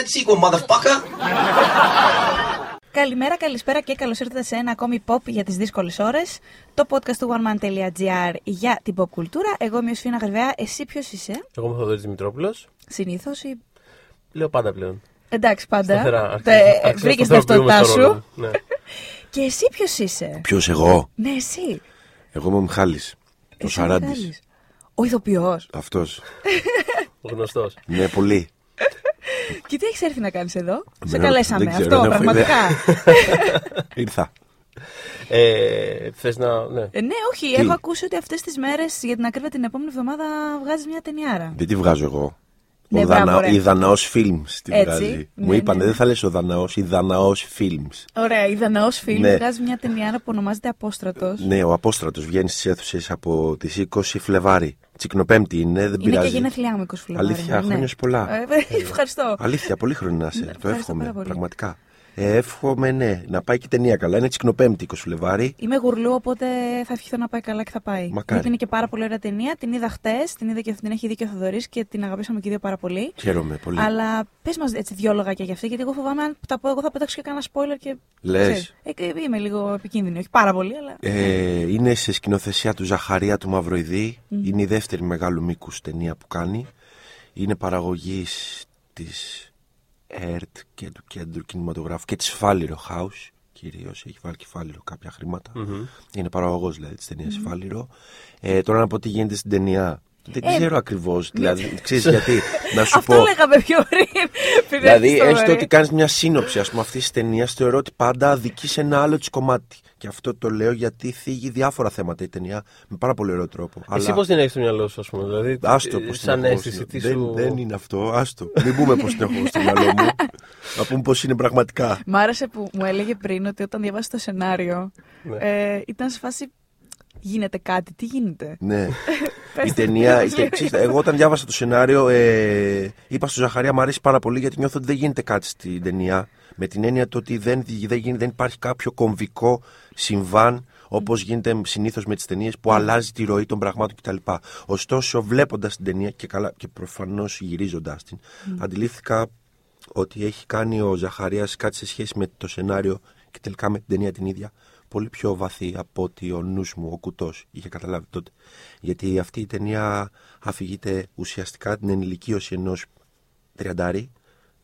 that sequel, motherfucker! Καλημέρα, καλησπέρα και καλώς ήρθατε σε ένα ακόμη pop για τις δύσκολες ώρες. Το podcast του oneman.gr για την pop κουλτούρα. Εγώ είμαι ο Σφίνα Γρυβαία. Εσύ ποιος είσαι, Εγώ είμαι ο Θοδωρής Δημητρόπουλος. συνήθως ή. Λέω πάντα πλέον. Εντάξει, πάντα. Σταθερά. Βρήκες την ταυτότητά σου. Ναι. Και εσύ ποιος είσαι; Ποιος εγώ; Ναι, εσύ. Εγώ είμαι ο Μιχάλης. Ο Εσύ, Σαράντης. Μιχάλης. Ο ηθοποιός. Αυτός. Ο γνωστός. Ναι, πολύ. Και τι έχεις έρθει να κάνεις εδώ; Σε Ναι, καλέσαμε. δεν ξέρω, Αυτό, δεν έχω πραγματικά. Ήρθα. Ε, Θες να. Ναι. Ε, ναι, όχι. Έχω ακούσει ότι αυτές τις μέρες, για την ακρίβεια την επόμενη εβδομάδα, βγάζεις μια ταινιάρα. Δεν τη βγάζω εγώ. Ναι, ο μπράβο, Δανα... ρε. Η Δαναός Films τη Έτσι, βγάζει. ναι, Μου είπανε, ναι. δεν θα λες ο Δαναός, η Δαναός Films. Ωραία, η Δαναός Φίλη Ναι. βγάζει μια ταινιάρα που ονομάζεται Απόστρατος. Ναι, ο Απόστρατος βγαίνει στις αίθουσες από τις 20 Φλεβάρι. Τσικνοπέμπτη είναι, δεν Είναι και πειράζει. γενέθλιά μου 20 Φλεβάρι. Αλήθεια, ναι. χρόνια σου πολλά. Ε, ευχαριστώ. Αλήθεια, πολύ χρόνο να είσαι. Ναι, το ευχαριστώ εύχομαι, πάρα πολύ. πραγματικά. Ε, εύχομαι, ναι, να πάει και η ταινία καλά. Είναι Τσικνοπέμπτη 20 Φλεβάρι. Είμαι γουρλού, οπότε θα ευχηθώ να πάει καλά και θα πάει. Μακάρι. Γιατί είναι και πάρα πολύ ωραία ταινία. Την είδα χτες, την είδα και την έχει δει και ο Θοδωρής και την αγαπήσαμε και οι δύο πάρα πολύ. Χαίρομαι πολύ. Αλλά πες μας έτσι δύο λόγια για αυτή, γιατί εγώ φοβάμαι αν τα πω εγώ θα πετάξω και κανένα spoiler και. Λες. ξέρεις. Ε, και είμαι λίγο επικίνδυνη, όχι πάρα πολύ, αλλά. Ε, είναι σε σκηνοθεσία του Ζαχαρία του Μαυροειδή. Είναι η δεύτερη μεγάλου μήκους ταινία που κάνει. Είναι παραγωγής της ΕΡΤ και του Κέντρου Κινηματογράφου και της Φάληρο House. Κυρίως έχει βάλει και Φάληρο κάποια χρήματα. Είναι παραγωγός δηλαδή της ταινίας Φάληρο. Ε, τώρα να πω τι γίνεται στην ταινία. Δεν Ε, ξέρω ακριβώς. Δηλαδή, ξέρεις γιατί. να σου Αυτό πω. λέγαμε πιο πριν. πριν Δηλαδή, έρθεις στο έστω βαρύ. ότι κάνεις μια σύνοψη ας πούμε, αυτής της ταινίας, θεωρώ ότι πάντα αδικεί σε ένα άλλο της κομμάτι. Και αυτό το λέω γιατί θίγει διάφορα θέματα η ταινία με πάρα πολύ ωραίο τρόπο. Εσύ πώς την έχεις στο μυαλό σου, ας πούμε. Δηλαδή, Άστο ε, πώς την σαν έχω αίσθηση, στο- τι δεν, σου. δεν είναι αυτό, άστο. Μην πούμε πώς την έχω στο μυαλό μου. Να πούμε πώς είναι πραγματικά. Μ' άρεσε που μου έλεγε πριν ότι όταν διάβασε το σενάριο Ναι. ε, ήταν σε φάση. Γίνεται κάτι, τι γίνεται; Ναι. Πες η το, ταινία. τι και, ξέρεις, εγώ όταν διάβασα το σενάριο, ε, είπα στο Ζαχαρία μου αρέσει πάρα πολύ γιατί νιώθω ότι δεν γίνεται κάτι στην ταινία. Με την έννοια το ότι δεν, δεν, γίνεται- δεν υπάρχει κάποιο κομβικό συμβάν όπως γίνεται συνήθως με τις ταινίες που αλλάζει τη ροή των πραγμάτων κτλ. Ωστόσο, βλέποντας την ταινία και, καλά, και προφανώς γυρίζοντα την, αντιλήφθηκα ότι έχει κάνει ο Ζαχαρίας κάτι σε σχέση με το σενάριο και τελικά με την ταινία την ίδια πολύ πιο βαθύ από ότι ο νους μου, ο κουτός, είχε καταλάβει τότε. Γιατί αυτή η ταινία αφηγείται ουσιαστικά την ενηλικίωση ενός τριαντάρι.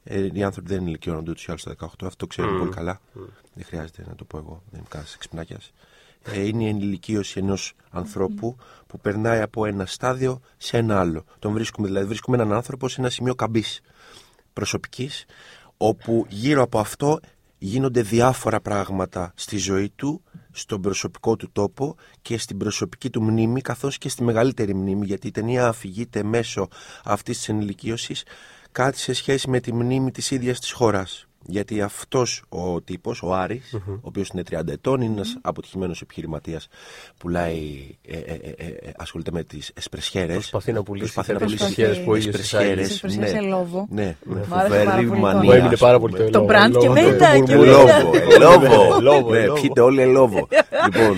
Ε, οι άνθρωποι δεν ενηλικιώνονται ούτως ή άλλως στα 18, αυτό το ξέρετε πολύ καλά. Δεν χρειάζεται να το πω εγώ, δεν είμαι κανένας εξυπνάκιας. Ε, είναι η ενηλικίωση ενός ανθρώπου που περνάει από ένα στάδιο σε ένα άλλο. Τον βρίσκουμε, δηλαδή βρίσκουμε έναν άνθρωπο σε ένα σημείο καμπής προσωπικής όπου γύρω από αυτό γίνονται διάφορα πράγματα στη ζωή του, στον προσωπικό του τόπο και στην προσωπική του μνήμη καθώς και στη μεγαλύτερη μνήμη γιατί η ταινία αφηγείται μέσω αυτής της ενηλικίωσης κάτι σε σχέση με τη μνήμη της ίδιας της χώρας. Γιατί αυτός ο τύπος, ο αρης ο οποίος είναι 30 ετών, είναι ένας αποτυχημένος επιχειρηματίας, πουλάει, ε, ε, ε, ε, ασχολείται με τις εσπρεσιέρες. Προσπαθεί να πουλήσει Προσπαθεί να τις πουλήσει εσπρεσιέρες που ο ίδιος εσπρεσιέρες, εισάγει. Εσπρεσιέρες σε λόβο. Ναι, με Μ' άρεσε πάρα φοβερή πολύ το μανία. Μου έμεινε ας πάρα πούμε. πολύ το Το λόγο. brand και λόγο, μετά, το και μπουρμπουρ. μετά. Ελόβο, ελόβο. Ελόβο, Ναι, ελόβο. πιείτε όλοι ελόβο. λοιπόν,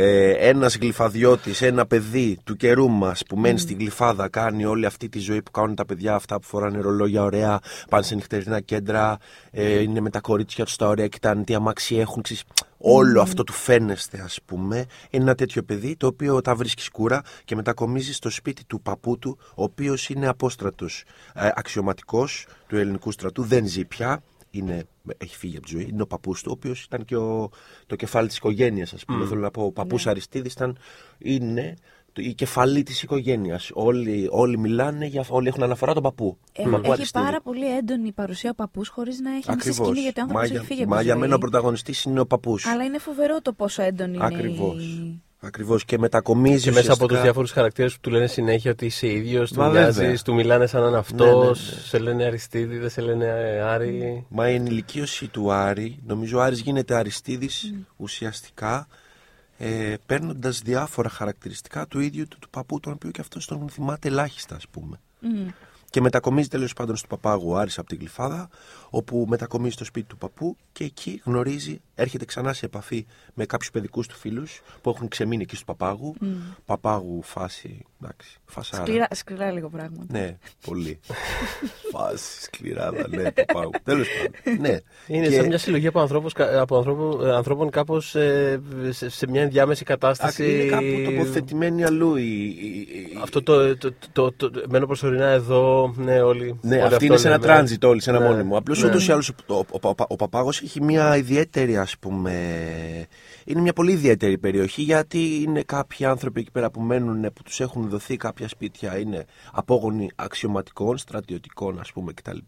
ε, ένας γλυφαδιώτης, ένα παιδί του καιρού μας που μένει στη γλυφάδα, κάνει όλη αυτή τη ζωή που κάνουν τα παιδιά αυτά που φοράνε ρολόγια ωραία, πάνε σε νυχτερινά κέντρα, ε, είναι με τα κορίτσια τους τα ωραία, κοιτάνε τι αμάξι έχουν, ξέρεις, Όλο αυτό του φαίνεστε, ας πούμε, είναι ένα τέτοιο παιδί το οποίο τα βρίσκεις σκούρα και μετακομίζεις στο σπίτι του παππού του, ο οποίος είναι απόστρατος ε, αξιωματικός του ελληνικού στρατού, δεν ζει πια, είναι, έχει φύγει από τη ζωή. Είναι ο παππούς του, ο οποίος ήταν και ο, το κεφάλι της οικογένειας, ας πούμε. Θέλω να πω, ο παππούς Ναι. Αριστίδης ήταν, είναι το- η κεφαλή της οικογένειας. Όλοι, όλοι μιλάνε, για, όλοι έχουν αναφορά τον παππού. Ε, Τον παππού έχει Αριστίδη. πάρα πολύ έντονη παρουσία ο παππούς χωρίς να έχει μέσα Ακριβώς. σκηνή γιατί ο άνθρωπος Μα έχει για- φύγει από Μα τη για ζωή. μένα ο πρωταγωνιστής είναι ο παππούς. Αλλά είναι φοβερό το πόσο έντονη είναι Ακριβώς. η... Ακριβώς και μετακομίζεις. Και μέσα από ουσιαστικά- τους διάφορους χαρακτήρες που του λένε συνέχεια ότι είσαι ίδιος, του Μα μοιάζεις, βέβαια. του μιλάνε σαν να είναι Ναι, αυτός, ναι, ναι. σε λένε Αριστίδη, δεν σε λένε ε, Άρη. Μα η ενηλικίωση του Άρη, νομίζω ο Άρης γίνεται Αριστίδης ουσιαστικά ε, παίρνοντας διάφορα χαρακτηριστικά του ίδιου του, του παππού, τον οποίο και αυτός τον θυμάται ελάχιστα, ας πούμε. Μμ. Και μετακομίζει τέλος πάντων στο παπάγου ο Άρης από την Γλυφάδα, όπου μετακομίζει στο σπίτι του παππού και εκεί γνωρίζει, έρχεται ξανά σε επαφή με κάποιου παιδικού του φίλου που έχουν ξεμείνει εκεί στο παπάγου. Παπάγου φάση Εντάξει, φασάρα. Σκληρά, σκληρά λίγο πράγματα. Ναι, πολύ. Φάση, σκληράδα, ναι, Παπάγου. Τέλο πάντων. Ναι. Είναι Και- σαν μια συλλογή από, ανθρώπους, κα- από ανθρώπου- ε, ανθρώπων κάπω σε, σε μια ενδιάμεση κατάσταση. Είναι κάπου τοποθετημένοι αλλού. η- η- η- Αυτό το, το, το, το, το- μένω προσωρινά εδώ, ναι, όλοι. Ναι, όλοι αυτή αυτό είναι σε ένα λέμε. τράνζιτ όλοι, σε ένα Ναι, μόνιμο. Απλώ ναι. ούτως ή άλλως ο, ο, ο, ο, Παπάγος έχει μια ιδιαίτερη, ας πούμε. Είναι μια πολύ ιδιαίτερη περιοχή γιατί είναι κάποιοι άνθρωποι εκεί πέρα που μένουν, που τους έχουν δοθεί κάποια σπίτια, είναι απόγονοι αξιωματικών, στρατιωτικών, ας πούμε κτλ.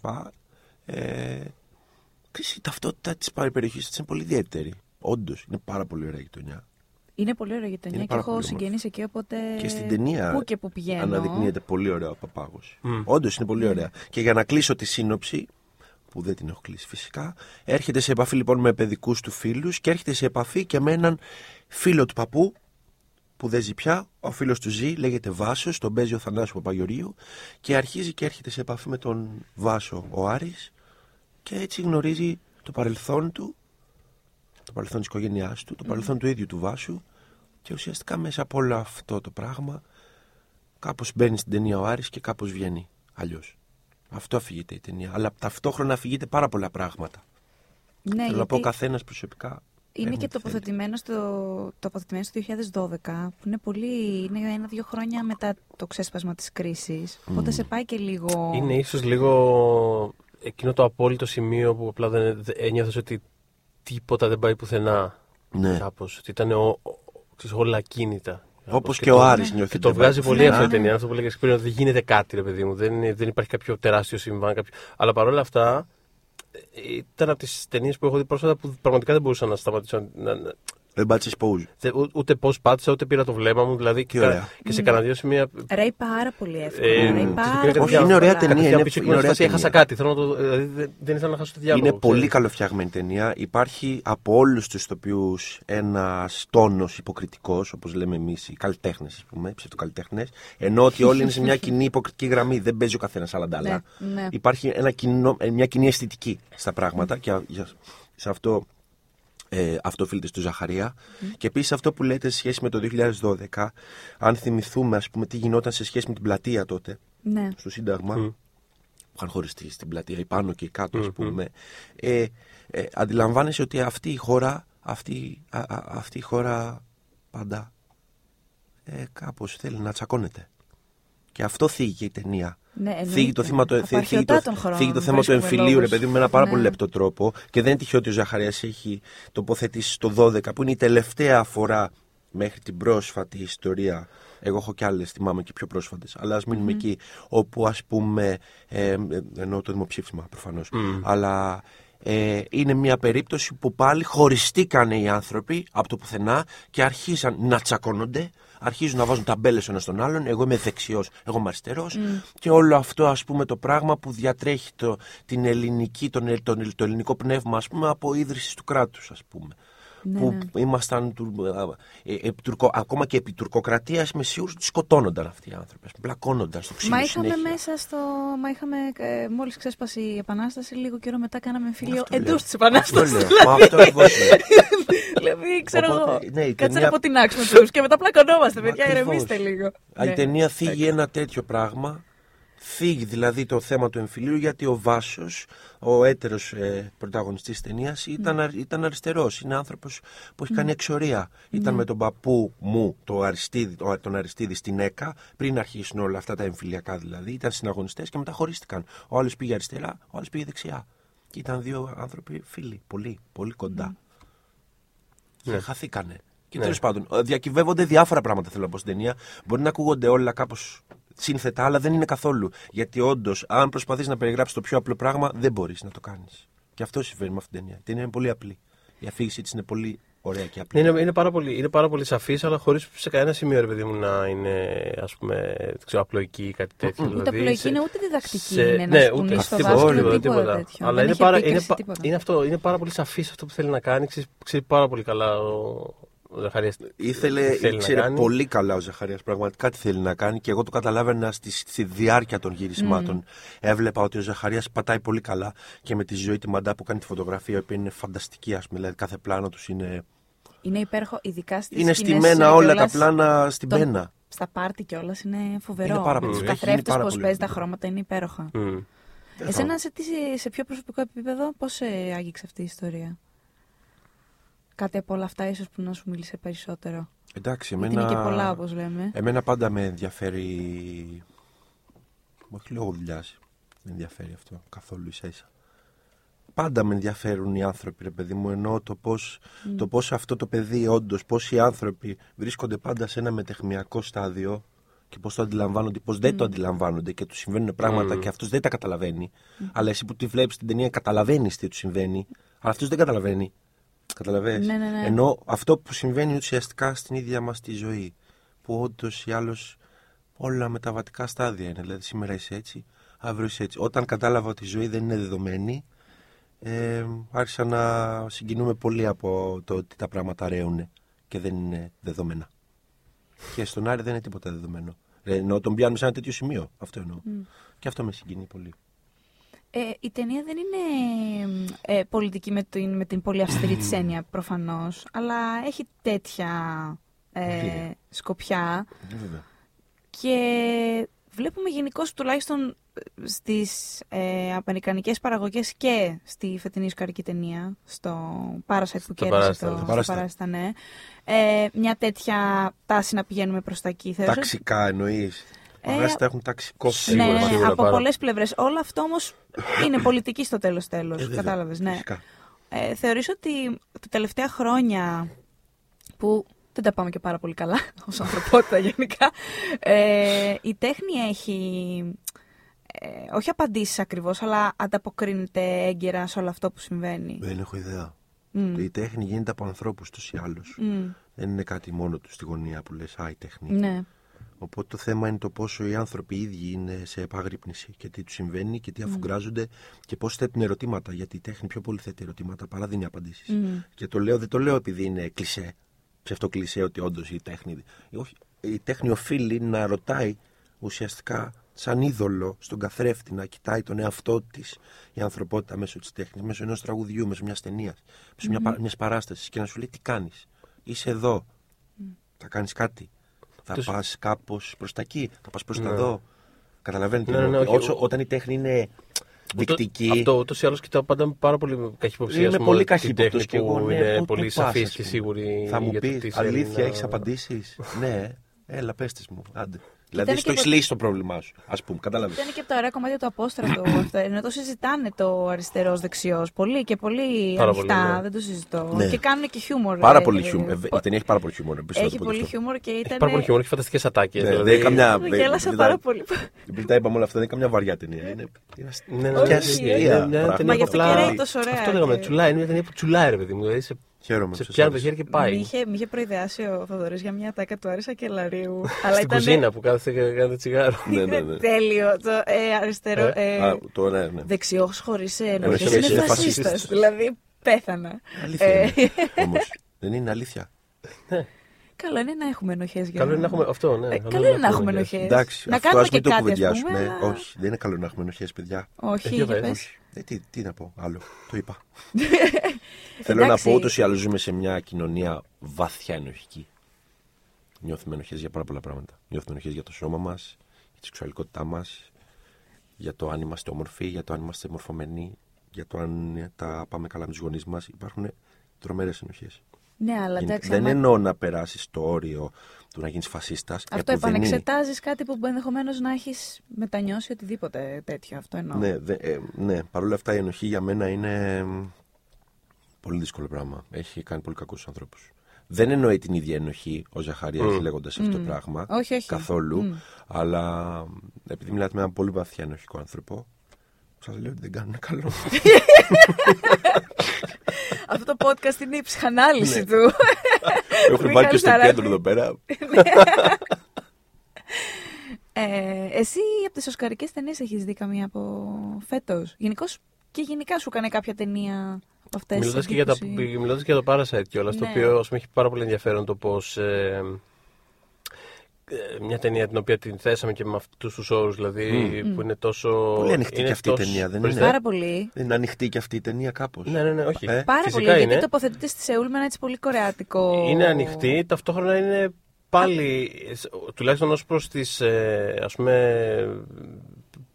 Ε, ξέρεις, η ταυτότητα της περιοχής της είναι πολύ ιδιαίτερη. Όντως, είναι πάρα πολύ ωραία γειτονιά. Είναι πολύ ωραία γειτονιά Είναι και πάρα έχω πολύ συγγενεί εκεί, οπότε. Και στην ταινία Πού και που πηγαίνω. αναδεικνύεται πολύ ωραίο ο Παπάγος. Μμ. Όντως είναι πολύ ωραία. Και για να κλείσω τη σύνοψη, που δεν την έχω κλείσει φυσικά, έρχεται σε επαφή λοιπόν με παιδικούς του φίλους και έρχεται σε επαφή και με έναν φίλο του παππού που δεν ζει πια. Ο φίλος του ζει, λέγεται Βάσος, τον παίζει ο Θανάσου Παπαγιορείου και αρχίζει και έρχεται σε επαφή με τον Βάσο ο Άρης και έτσι γνωρίζει το παρελθόν του, το παρελθόν της οικογένειάς του, το παρελθόν του ίδιου του Βάσου και ουσιαστικά μέσα από όλο αυτό το πράγμα κάπως μπαίνει στην ταινία ο Άρης και κάπως βγαίνει αλλιώς. Αυτό αφηγείται η ταινία. Αλλά ταυτόχρονα αφηγείται πάρα πολλά πράγματα. Ναι, Θέλω να γιατί πω ο καθένας προσωπικά. είναι έχουμε και τι θέλει. τοποθετημένο στο, τοποθετημένο στο 2012, που είναι πολύ. είναι ένα-δύο χρόνια μετά το ξέσπασμα της κρίσης. Οπότε σε πάει και λίγο. Είναι ίσως λίγο εκείνο το απόλυτο σημείο που απλά δεν ένιωθες ότι τίποτα δεν πάει πουθενά. Ναι. Κάπως, ότι ήταν ο, ο, ξέρεις, όλα ακίνητα. Όπως Κάπως. και ο το- Άρης νιώθει. Και το ότι βγάζει δεν πολύ πάει αυτό η πουθενά. ταινία. Αυτό που λέγες πριν, ότι δεν γίνεται κάτι, ρε παιδί μου. Δεν, είναι- δεν υπάρχει κάποιο τεράστιο συμβάν. Κάποιο... Αλλά παρόλα αυτά, ε, ήταν από τις ταινίες που έχω δει πρόσφατα που πραγματικά δεν μπορούσα να σταματήσω. Να, να, Δεν πάτσε pose. τε- ού- ούτε πώς πάτησα, ούτε πήρα το βλέμμα μου. Δηλαδή, Τι κα- ωραία. και σε κανένα δύο σημεία. Ρέει πάρα πολύ εύκολα. Ε, ρέει μ, πάρα όχι, πολύ είναι ωραία εύκολα. ταινία, κατευθείαν είναι- πίσω και είναι ήμουν σε ωραία φάση, έχασα ταινία. κάτι. Θέλω να το, δηλαδή, δεν, δεν ήθελα να χάσω τη διάλογο. Είναι πολύ ξέρεις. καλοφτιαγμένη ταινία. Υπάρχει από όλους τους ηθοποιούς ένας τόνος υποκριτικός, όπως λέμε εμείς, οι καλλιτέχνες, ας πούμε, ψευτοκαλλιτέχνες. Ενώ ότι όλοι είναι σε μια κοινή υποκριτική γραμμή. Δεν παίζει ο καθένας άλλα αντάλλα. Ναι, ναι. Υπάρχει ένα κοινό, ε, μια κοινή αισθητική στα πράγματα και α- για- σε αυτό. Ε, αυτό οφείλεται στο Ζαχαρία. Και επίσης αυτό που λέτε σε σχέση με το 2012, αν θυμηθούμε, ας πούμε, τι γινόταν σε σχέση με την πλατεία τότε, Ναι. στο Σύνταγμα, Μμ. που είχαν χωριστεί στην πλατεία, η πάνω και η κάτω, ας πούμε, ε, ε, αντιλαμβάνεσαι ότι αυτή η χώρα, αυτή, α- α- αυτή η χώρα πάντα ε, κάπως θέλει να τσακώνεται. Και αυτό θίγει και η ταινία. Ναι, εννοείται. Θίγει το, θέμα, το, θίγει, Απαρχαιοτά το, των χρόνων θίγει το θέμα του βρίσκουμε εμφυλίου, ρε λόγους. παιδί μου, με ένα πάρα Ναι. πολύ λεπτό τρόπο. Και δεν είναι τυχαίο ότι ο Ζαχαρίας έχει τοποθετήσει το 12, που είναι η τελευταία φορά μέχρι την πρόσφατη ιστορία. Εγώ έχω κι άλλες, θυμάμαι και πιο πρόσφατες. Αλλά ας μείνουμε εκεί, όπου ας πούμε. Ε, ε, εννοώ το δημοψήφισμα προφανώς. Αλλά ε, είναι μια περίπτωση που πάλι χωριστήκανε οι άνθρωποι από το πουθενά και αρχίσαν να τσακώνονται, αρχίζουν να βάζουν ταμπέλες ο ένας τον άλλον. Εγώ είμαι δεξιός, εγώ είμαι αριστερός. Και όλο αυτό ας πούμε το πράγμα που διατρέχει το, την ελληνική, τον, ελ- τον, ελ- το ελληνικό πνεύμα ας πούμε από ίδρυσης του κράτους, ας πούμε. Ναι, που ναι. ήμασταν του, ε, ε, επί τουρκο- ακόμα και επί τουρκοκρατίας είμαι σίγουρος ότι σκοτώνονταν αυτοί οι άνθρωποι. ας πούμε, Πλακώνονταν στο ξύλο Μα είχαμε συνέχεια. μέσα στο. Μα είχαμε. Ε, Μόλις ξέσπασε η Επανάσταση, λίγο καιρό μετά κάναμε εμφύλιο Αυτό εντός λέω. της Επανάσταση. Αυτό λέω. Μα αυτό ακριβώς είναι. δηλαδή, ξέρω Οπότε, εγώ. ναι, η Κάτσε ταινία- να αποτινάξουμε τους και μετά πλακωνόμαστε, παιδιά. Ακριβώς. Ηρεμήστε λίγο. Α, Η Ναι. ταινία θίγει ένα τέτοιο πράγμα. Θίγει δηλαδή το θέμα του εμφυλίου γιατί ο Βάσος, ο έτερος ε, πρωταγωνιστής της ταινίας ήταν, αρ- ήταν αριστερός. Είναι άνθρωπος που έχει κάνει εξορία. Ήταν με τον παππού μου, το Αριστίδη, το- τον Αριστίδη στην ΕΚΑ, πριν αρχίσουν όλα αυτά τα εμφυλιακά δηλαδή. Ήταν συναγωνιστές και μετά χωρίστηκαν. Ο άλλος πήγε αριστερά, ο άλλος πήγε δεξιά. Και ήταν δύο άνθρωποι φίλοι, πολύ, πολύ κοντά. Και χαθήκανε. Και Ναι. τέλος πάντων, ε, διακυβεύονται διάφορα πράγματα θέλω να πω στην ταινία. Μπορεί να ακούγονται όλα κάπως σύνθετα, αλλά δεν είναι καθόλου. Γιατί όντως, αν προσπαθείς να περιγράψεις το πιο απλό πράγμα, δεν μπορείς να το κάνεις. Και αυτό συμβαίνει με αυτήν την ταινία. Η ταινία είναι πολύ απλή. Η αφήγησή της είναι πολύ ωραία και απλή. Ναι, Είναι, είναι, πάρα πολύ, είναι πάρα πολύ σαφής, αλλά χωρίς σε κανένα σημείο, ρε παιδί μου, να είναι ας πούμε, δεν ξέρω, απλοϊκή ή κάτι τέτοιο. Ούτε δηλαδή, απλοϊκή σε- είναι, ούτε διδακτική σε- είναι. ναι, να σου ούτε πούνε στο αυτό, δάσκαλο, τίποτα, τίποτα τέτοιο. Αλλά Δεν είναι έχει πάρα, επίκριση, είναι, πα- τίποτα. είναι, αυτό, είναι πάρα πολύ σαφής αυτό που θέλει να κάνεις. Ξέρει, ξέρει πάρα πολύ καλά ο, ο Ζαχαρίας τι Ήθελε, θέλει να ήξερε κάνει. πολύ καλά ο Ζαχαρίας πραγματικά τι θέλει να κάνει και εγώ το καταλάβαινα στη, στη διάρκεια των γυρισμάτων. Έβλεπα ότι ο Ζαχαρίας πατάει πολύ καλά και με τη ζωή τη μαντά που κάνει τη φωτογραφία, η οποία είναι φανταστική, ας πούμε. Δηλαδή κάθε πλάνο τους είναι. Είναι υπέροχο, ειδικά στις Είναι σκηνές, στημένα ε, όλα τα κιόλας πλάνα στην των- πένα. στα πάρτι κιόλας είναι φοβερό. Είναι πάρα Με πολύ. τους Έχει γίνει καθρέφτες, πάρα πώς πολύ παίζει τα αυτό. χρώματα, είναι υπέροχα. Μμ. Εσένα σε, τι, σε ποιο προσωπικό επίπεδο, πώς άγγιξε αυτή η ιστορία; Κάτι από όλα αυτά, ίσως που να σου μίλησε περισσότερο. Εντάξει, Γιατί εμένα, είναι και πολλά, όπως λέμε. εμένα πάντα με ενδιαφέρει. Όχι λόγω δουλειάς. Με ενδιαφέρει αυτό καθόλου ίσα ίσα. Πάντα με ενδιαφέρουν οι άνθρωποι, ρε παιδί μου, ενώ το πώς, το πώς αυτό το παιδί, όντως, πώς οι άνθρωποι βρίσκονται πάντα σε ένα μετεχμιακό στάδιο και πώς το αντιλαμβάνονται, πώς δεν το αντιλαμβάνονται και τους συμβαίνουν πράγματα και αυτός δεν τα καταλαβαίνει. Αλλά εσύ που τη βλέπεις την ταινία καταλαβαίνεις τι τους συμβαίνει, αλλά αυτός δεν καταλαβαίνει. Καταλαβαίνεις. Ναι, ναι, ναι. Ενώ αυτό που συμβαίνει ουσιαστικά στην ίδια μας τη ζωή, που όντως ή άλλως όλα μεταβατικά στάδια είναι. Δηλαδή σήμερα είσαι έτσι, αύριο είσαι έτσι. Όταν κατάλαβα ότι η ζωή δεν είναι δεδομένη, ε, άρχισα να συγκινούμε πολύ από το ότι τα πράγματα ρέουν και δεν είναι δεδομένα. Και στον Άρη δεν είναι τίποτα δεδομένο. Ε, Ενώ τον πιάνουμε σε ένα τέτοιο σημείο. Αυτό εννοώ. Και αυτό με συγκινεί πολύ. Ε, η ταινία δεν είναι ε, πολιτική με την, με την πολύ αυστηρή της έννοια προφανώς, αλλά έχει τέτοια ε, Πολύ. σκοπιά Ε, βέβαια. και βλέπουμε γενικώς τουλάχιστον στις ε, αμερικανικές παραγωγές και στη φετινή σκαρική ταινία, στο Parasite που Στο κέρδισε Parasite, το στο στο Parasite. Parasite, ναι, ε, μια τέτοια τάση να πηγαίνουμε προς τα εκεί. Θεωρείς ότι- Ταξικά εννοείς. Ε, Ε, τα έχουν ταξικό Σίγουρα, ναι, σίγουρα, από πάρα. πολλές πλευρές. Όλο αυτό όμως είναι πολιτική στο τέλος τέλος. Ε, βέβαια, Κατάλαβες, ναι. φυσικά. Ε, θεωρείς ότι τα τελευταία χρόνια που δεν τα πάμε και πάρα πολύ καλά ως ανθρωπότητα γενικά, ε, η τέχνη έχει ε, όχι απαντήσεις ακριβώς, αλλά ανταποκρίνεται έγκαιρα σε όλο αυτό που συμβαίνει. Δεν έχω ιδέα. Μμ. Η τέχνη γίνεται από ανθρώπους τους ή άλλους. Μμ. Δεν είναι κάτι μόνο τους στη γωνία που λες: Α, η τέχνη. Ναι. Οπότε το θέμα είναι το πόσο οι άνθρωποι οι ίδιοι είναι σε επαγρύπνηση και τι τους συμβαίνει και τι αφουγκράζονται και πώς θέτουν ερωτήματα. Γιατί η τέχνη πιο πολύ θέτει ερωτήματα παρά δίνει απαντήσεις. Μμ. Και το λέω, δεν το λέω επειδή είναι κλισέ. Ψευτό κλισέ ότι όντως η τέχνη. Όχι, η τέχνη οφείλει να ρωτάει ουσιαστικά σαν είδωλο στον καθρέφτη να κοιτάει τον εαυτό της η ανθρωπότητα μέσω της τέχνης, μέσω ενός τραγουδιού, μέσω μιας ταινίας, μέσω μια, πα- μιας παράστασης και να σου λέει τι κάνεις; Είσαι εδώ. Θα κάνεις κάτι. Θα Τους- πας κάπως προς τα εκεί, θα πας προς τα Ναι. εδώ. Καταλαβαίνετε. Ναι, ναι, ναι, εννοώ. όχι, Όσο- ο- όταν η τέχνη είναι δεικτική. Αυτό ούτως ή άλλως κοιτάω πάντα με πάρα πολύ καχυποψία. Είμαι ας πούμε, πολύ την καχύποπτος τέχνη και εγώ, που ναι, είναι πού- πολύ πού πας, σαφής ας και πούμε. σίγουρη. Θα μου για το πεις τι θέλει αλήθεια, να- έχεις απαντήσεις; ναι, έλα, πες μου. Άντε. Δηλαδή, Ήταν στο και έχεις το- λύσει το πρόβλημά σου, ας πούμε. Κατάλαβες. Ήταν και από τα ωραία κομμάτια του απόστρατου αυτό. Ενώ το συζητάνε το αριστερό-δεξιό. Πολύ και πολύ Πάρα ανοιχτά. πολύ, ναι. Δεν το συζητώ. Ναι. Και κάνουν και χιούμορ. Πάρα ε, πολύ ε, χιούμορ. Ε, ε, Η ταινία έχει πάρα πολύ χιούμορ. επίσης, να το Έχει πω και πολύ αυτό. χιούμορ και Έχει ήταν. πάρα πολύ χιούμορ, έχει φανταστικές ατάκες. Ναι, δεν είναι καμιά- Μου δεν- Γέλασα δεν- πάρα δεν- πολύ. Επειδή τα είπαμε όλα αυτά, δεν είναι καμιά βαριά ταινία. Είναι, είναι αστεία. Ναι, ναι, Όχι, ναι, όχι, είναι όχι. μια Πράγματα. ταινία Μα γι' που αυτό και απλά- ρέει τόσο ωραία Αυτό λέγαμε, και- τσουλάει. Είναι μια ταινία που τσουλάει, ρε παιδί μου. Δηλαδή σε, Χαίρομαι. σε σας πιάνει το άρεσε. χέρι και Μ' πάει. είχε, μ' είχε προειδεάσει ο Θοδωρής για μια τάκα του Άρισα και Λαρίου. αλλά Στην ήταν. κουζίνα που κάθεσε και κάνει τσιγάρο. Ναι, ναι, Είναι ναι. τέλειο. Το ε, αριστερό. Ε, Α, το ναι, ναι. Δεξιός χωρίς ενοχέ Ενοχές είναι είναι φασίστας. φασίστας. Δηλαδή πέθανα. Αλήθεια Ε, είναι. Όμως, δεν είναι αλήθεια. Καλό είναι να έχουμε ενοχές για Καλό είναι να έχουμε αυτό, ναι. Ε, καλό είναι να έχουμε ενοχές. Εντάξει, Να αυτό κάνουμε ας και μην το κάτι, ας κουβεντιάσουμε. πούμε, αλλά- Όχι, δεν είναι καλό να έχουμε ενοχές, παιδιά. Όχι, Ε, για για πες. πες. Ε, τι, τι να πω άλλο, το είπα. Θέλω να Εντάξει. πω ούτως ή άλλως ζούμε σε μια κοινωνία βαθιά ενοχική. Νιώθουμε ενοχές για πάρα πολλά πράγματα. Νιώθουμε ενοχές για το σώμα μας, για τη σεξουαλικότητά μας, για το αν είμαστε όμορφοι, για το αν είμαστε μορφωμένοι, για το αν τα πάμε καλά με τους γονείς μας. Υπάρχουν τρομερές ενοχές. Ναι, αλλά εντάξει. Δεν άμα- εννοώ να περάσεις το όριο του να γίνεις φασίστας. Αυτό επανεξετάζει κάτι που ενδεχομένως να έχεις μετανιώσει οτιδήποτε τέτοιο. Αυτό εννοώ. Ναι, δε, ε, ναι, παρόλα αυτά η ενοχή για μένα είναι μ, πολύ δύσκολο πράγμα. Έχει κάνει πολύ κακούς ανθρώπους. Δεν εννοεί την ίδια ενοχή ο Ζαχαρία Mm. λέγοντας αυτό το πράγμα. Όχι, όχι. Καθόλου. Μμ. Αλλά μ, επειδή μιλάτε με έναν πολύ βαθιά ενοχικό άνθρωπο, σας λέω ότι δεν κάνουν καλό. Αυτό το podcast είναι η ψυχανάλυση Ναι. του. Έχουν Μην βάλει και κάνεις στο αράθη. κέντρο εδώ πέρα. Ε, εσύ από τις οσκαρικές ταινίες έχεις δει καμία από φέτος; Γενικώς και γενικά σου έκανε κάποια ταινία από αυτές Μιλώντας και, για τα- μιλώντας και για το Parasite κιόλας, το Ναι. οποίο ας πούμε, έχει πάρα πολύ ενδιαφέρον το πώς. Ε, ε, μια ταινία την οποία την θέσαμε και με αυτούς τους όρους, δηλαδή που είναι τόσο. Πολύ ανοιχτή είναι και αυτή η τόσο- ταινία, δεν Ορίστε. είναι; Πάρα πολύ. Είναι ανοιχτή και αυτή η ταινία κάπως. Ναι, ναι, ναι, όχι. Ε, Πάρα Φυσικά πολύ. είναι. Γιατί τοποθετείται στη Σεούλ με ένα έτσι πολύ κορεάτικο. Είναι ανοιχτή, ταυτόχρονα είναι πάλι, ε, τουλάχιστον ως προς τις ε, ας πούμε,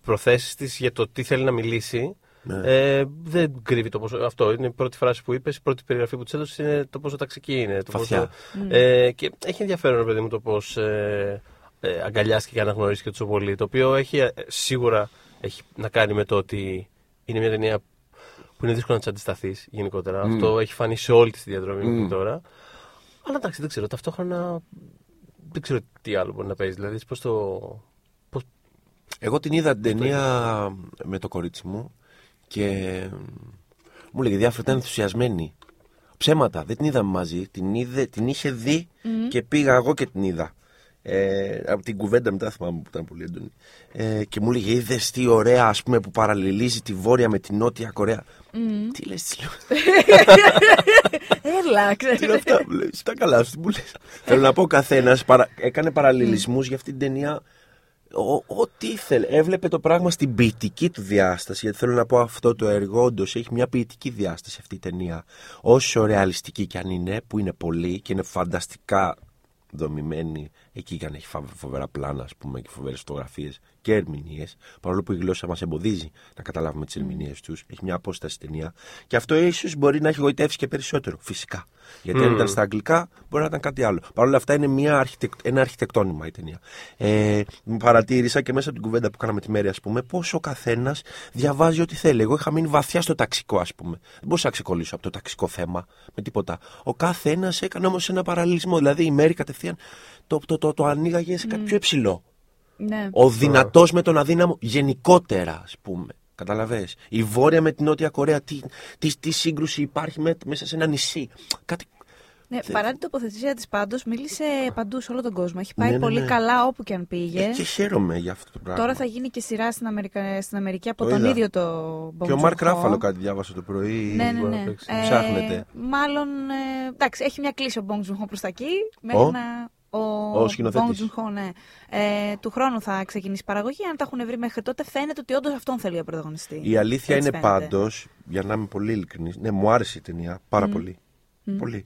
προθέσεις της για το τι θέλει να μιλήσει, Ναι. ε, δεν κρύβει το πόσο. Αυτό είναι η πρώτη φράση που είπες, η πρώτη περιγραφή που της έδωσες είναι το πόσο ταξική είναι. Το Βαθιά. πόσο, ε, και έχει ενδιαφέρον, ρε παιδί μου, το πώς ε, ε, αγκαλιάστηκε και αναγνωρίστηκε τόσο πολύ. Το οποίο έχει ε, σίγουρα έχει να κάνει με το ότι είναι μια ταινία που είναι δύσκολο να της αντισταθείς γενικότερα. Αυτό έχει φανεί σε όλη τη διαδρομή μέχρι τώρα. Αλλά εντάξει, δεν ξέρω. Ταυτόχρονα δεν ξέρω τι άλλο μπορεί να παίζει. Δηλαδή, πώς το. Πώς... Εγώ την είδα την ταινία με το κορίτσι μου και μου λέγε διάφορα ήταν ενθουσιασμένη. Ψέματα, δεν την είδαμε μαζί. Την, είδε, την είχε δει και πήγα εγώ και την είδα. Ε, από την κουβέντα μετά θυμάμαι που ήταν πολύ έντονη. Ε, και μου λέγε είδες τι ωραία ας πούμε που παραλληλίζει τη Βόρεια με τη Νότια Κορέα. Τι λες, τι λέω. Έλα, Τι είναι ξέρετε. αυτά που λες, τα καλά σου, τι μου λες. Θέλω να πω, ο καθένας έκανε παραλληλισμούς για αυτή την ταινία. Ο- Ό,τι ήθελε. Έβλεπε το πράγμα στην ποιητική του διάσταση. Γιατί θέλω να πω αυτό το έργο όντως έχει μια ποιητική διάσταση αυτή η ταινία. Όσο ρεαλιστική κι αν είναι, που είναι πολύ και είναι φανταστικά δομημένη. Εκεί και αν έχει φα- φοβερά πλάνα, ας πούμε, και φοβερές φωτογραφίες και ερμηνείες. Παρόλο που η γλώσσα μας εμποδίζει να καταλάβουμε τις ερμηνείες τους. Έχει μια απόσταση ταινία. Και αυτό ίσως μπορεί να έχει γοητεύσει και περισσότερο. Φυσικά. Γιατί αν ήταν στα αγγλικά, μπορεί να ήταν κάτι άλλο. Παρ' όλα αυτά είναι μια αρχιτεκ... ένα αρχιτεκτόνημα η ταινία. Ε, παρατήρησα και μέσα από την κουβέντα που κάναμε τη μέρη, ας πούμε, πώς ο καθένας διαβάζει ό,τι θέλει. Εγώ είχα μείνει βαθιά στο ταξικό, ας πούμε. Δεν μπορούσα να ξεκολλήσω από το ταξικό θέμα με τίποτα. Ο κάθε ένα έκανε όμως ένα παραλληλισμό. Δηλαδή η μέρη κατευθείαν το, το, το, το ανοίγαγες σε κάτι πιο υψηλό. Ναι. Ο δυνατός με τον αδύναμο γενικότερα, ας πούμε. Καταλαβες. Η Βόρεια με την Νότια Κορέα, τι, τι, τι σύγκρουση υπάρχει με- μέσα σε ένα νησί. Κάτι. Ναι, παρά την τοποθεσία της πάντως, μίλησε παντού σε όλο τον κόσμο. Έχει πάει Ναι, ναι, πολύ ναι. καλά όπου και αν πήγε. Ε, και χαίρομαι για αυτό το πράγμα. Τώρα θα γίνει και σειρά στην, Αμερικα... στην Αμερική από Το τον είδα. ίδιο το Bong Και ο Μαρκ Joon-ho. Ράφαλο κάτι διάβασα το πρωί. Ναι, ναι, μπορεί να ναι. παίξει. Ψάχνεται. μάλλον. Ε, εντάξει, έχει μια κλίση ο Bong Joon-ho προς τα εκεί. Μέχρι Ο; να. Ο, Ο σκηνοθέτης. Bong Joon-ho, ναι. Ε, του χρόνου θα ξεκινήσει η παραγωγή. Αν τα έχουν βρει μέχρι τότε, φαίνεται ότι όντως αυτόν θέλει ο πρωταγωνιστή. Η αλήθεια Έτσι είναι φαίνεται. πάντως, για να είμαι πολύ ειλικρινής, ναι, μου άρεσε η ταινία πάρα πολύ. Πολύ.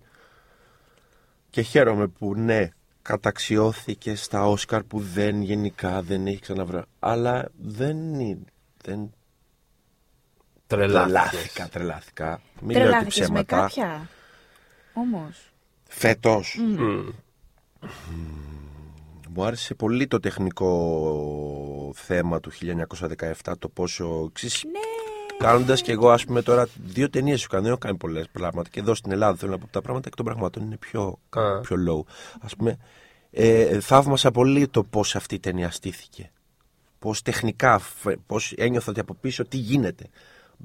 Και χαίρομαι που ναι, καταξιώθηκε στα Όσκαρ που δεν γενικά δεν έχει ξαναβρά. Αλλά δεν είναι. Δεν Τρελάθηκες. τρελάθηκα, τρελάθηκα. Μην λέω ότι Τρελάθηκες με ψέματα. κάποια. Όμως. Φέτος. Μμ. Μου άρεσε πολύ το τεχνικό θέμα του 1917, το πόσο. Ξέρεις, Ναι. Κάνοντας και εγώ, ας πούμε, τώρα δύο ταινίες σου κάνω, δεν έχω κάνει πολλές πράγματα. Και εδώ στην Ελλάδα θέλω να πω τα πράγματα εκ των πραγμάτων είναι πιο, Α. πιο low. Α πούμε, ε, θαύμασα πολύ το πώς αυτή η ταινία στήθηκε. Πώς τεχνικά, πώς ένιωθα ότι από πίσω τι γίνεται.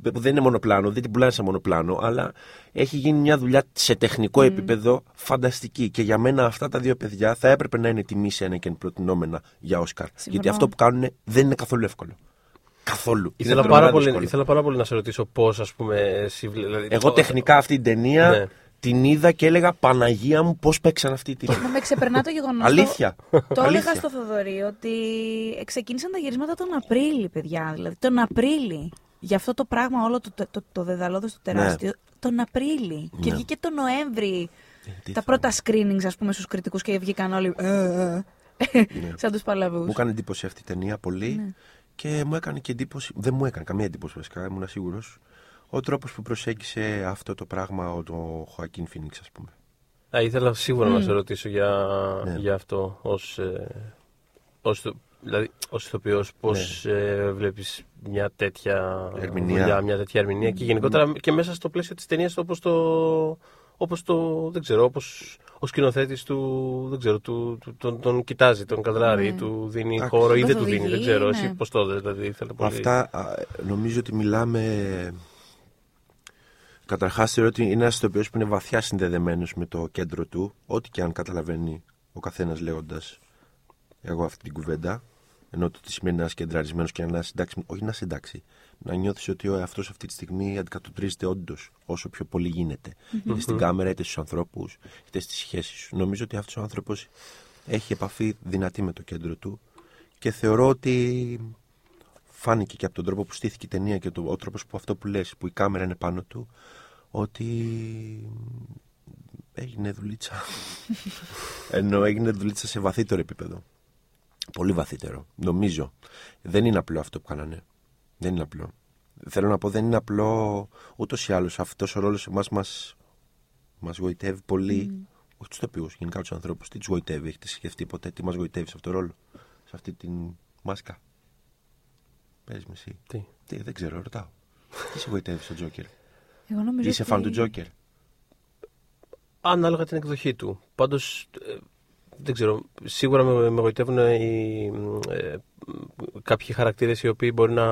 Που δεν είναι μονοπλάνο, δεν την πουλάνε σε μονοπλάνο, αλλά έχει γίνει μια δουλειά σε τεχνικό επίπεδο φανταστική. Και για μένα αυτά τα δύο παιδιά θα έπρεπε να είναι τιμή σε ένα και προτινόμενα για Όσκαρ. Συμφωνώ. Γιατί αυτό που κάνουν δεν είναι καθόλου εύκολο. Καθόλου. Ήθελα Είναι πάρα, τρομερά πολύ, δύσκολο. ήθελα πάρα πολύ να σε ρωτήσω πώς, ας πούμε, εσύ βλέ- δηλαδή, Εγώ το- τεχνικά αυτή την ταινία Ναι. την είδα και έλεγα Παναγία μου πώς παίξαν αυτή την. Μα με ξεπερνά το γεγονός. Αλήθεια. Το έλεγα Αλήθεια. στο Θοδωρή ότι ξεκίνησαν τα γυρίσματα τον Απρίλη, παιδιά. Δηλαδή τον Απρίλη. Για αυτό το πράγμα όλο το, το, το, το δεδαλώδες το τεράστιο. Τον Απρίλη. Και Ναι. βγήκε τον Νοέμβρη. τι τα θα- πρώτα screenings, ας πούμε, στους κριτικούς και βγήκαν όλοι. ε, ε, ε, Σαν τους παλαβούς. Μου έκανε εντύπωση αυτή η ταινία πολύ Ναι. και μου έκανε και εντύπωση. Δεν μου έκανε καμία εντύπωση βασικά, ήμουν σίγουρος. Ο τρόπος που προσέγγισε αυτό το πράγμα ο, το Χωακίν Φίνιξ, ας πούμε. Α, ήθελα σίγουρα να σε ρωτήσω για, Ναι. για αυτό ως, ε, ως, το- δηλαδή, ως ηθοποιός πώς ε, βλέπεις μια τέτοια Ερμηνεία. δουλειά, μια τέτοια ερμηνεία και γενικότερα και μέσα στο πλαίσιο της ταινίας όπως το, όπως το δεν ξέρω, όπως ο σκηνοθέτης του, δεν ξέρω, του, του- τον, τον κοιτάζει, τον καδράρει, Ναι. του δίνει Εντάξει. χώρο ή Τον δεν του δίνει, δεν καθοδηγεί, ξέρω, ναι. εσύ πώς το δες, δηλαδή ήθελα πολύ. Αυτά α, νομίζω ότι μιλάμε. Καταρχάς, θεωρώ ότι είναι ένας ηθοποιός που είναι βαθιά συνδεδεμένος με το κέντρο του, ό,τι και αν καταλαβαίνει ο καθένας λέγοντας εγώ αυτή την κουβέντα. Ενώ το τι σημαίνει να είσαι κεντραρισμένος και να είσαι εντάξει, όχι να είσαι εντάξει. Να νιώθεις ότι ο εαυτός αυτή τη στιγμή αντικατοπτρίζεται όντως όσο πιο πολύ γίνεται. Είτε στην κάμερα, είτε στους ανθρώπους, είτε στις σχέσεις σου. Νομίζω ότι αυτός ο άνθρωπος έχει επαφή δυνατή με το κέντρο του και θεωρώ ότι φάνηκε και από τον τρόπο που στήθηκε η ταινία και το, ο τρόπος που αυτό που λες, που η κάμερα είναι πάνω του, ότι Έγινε δουλίτσα. Ενώ έγινε δουλίτσα σε βαθύτερο επίπεδο. Πολύ βαθύτερο. Νομίζω. Δεν είναι απλό αυτό που κάνανε. Δεν είναι απλό. Θέλω να πω, δεν είναι απλό ούτως ή άλλως. Αυτός ο ρόλος εμάς μας μας γοητεύει πολύ. Όχι τους τοπιούς, γενικά τους ανθρώπους. Τι τους γοητεύει, έχετε σκεφτεί ποτέ τι μας γοητεύει σε αυτό το ρόλο. Σε αυτή την μάσκα; Πες με εσύ. Τι; Τι, δεν ξέρω, ρωτάω. τι σε γοητεύει στο Τζόκερ; Εγώ νομίζω Είσαι ότι... φαν του Τζόκερ; Ανάλογα την εκδοχή του. Πάντως, δεν ξέρω. Σίγουρα με, με γοητεύουν οι, ε, κάποιοι χαρακτήρες οι οποίοι μπορεί να,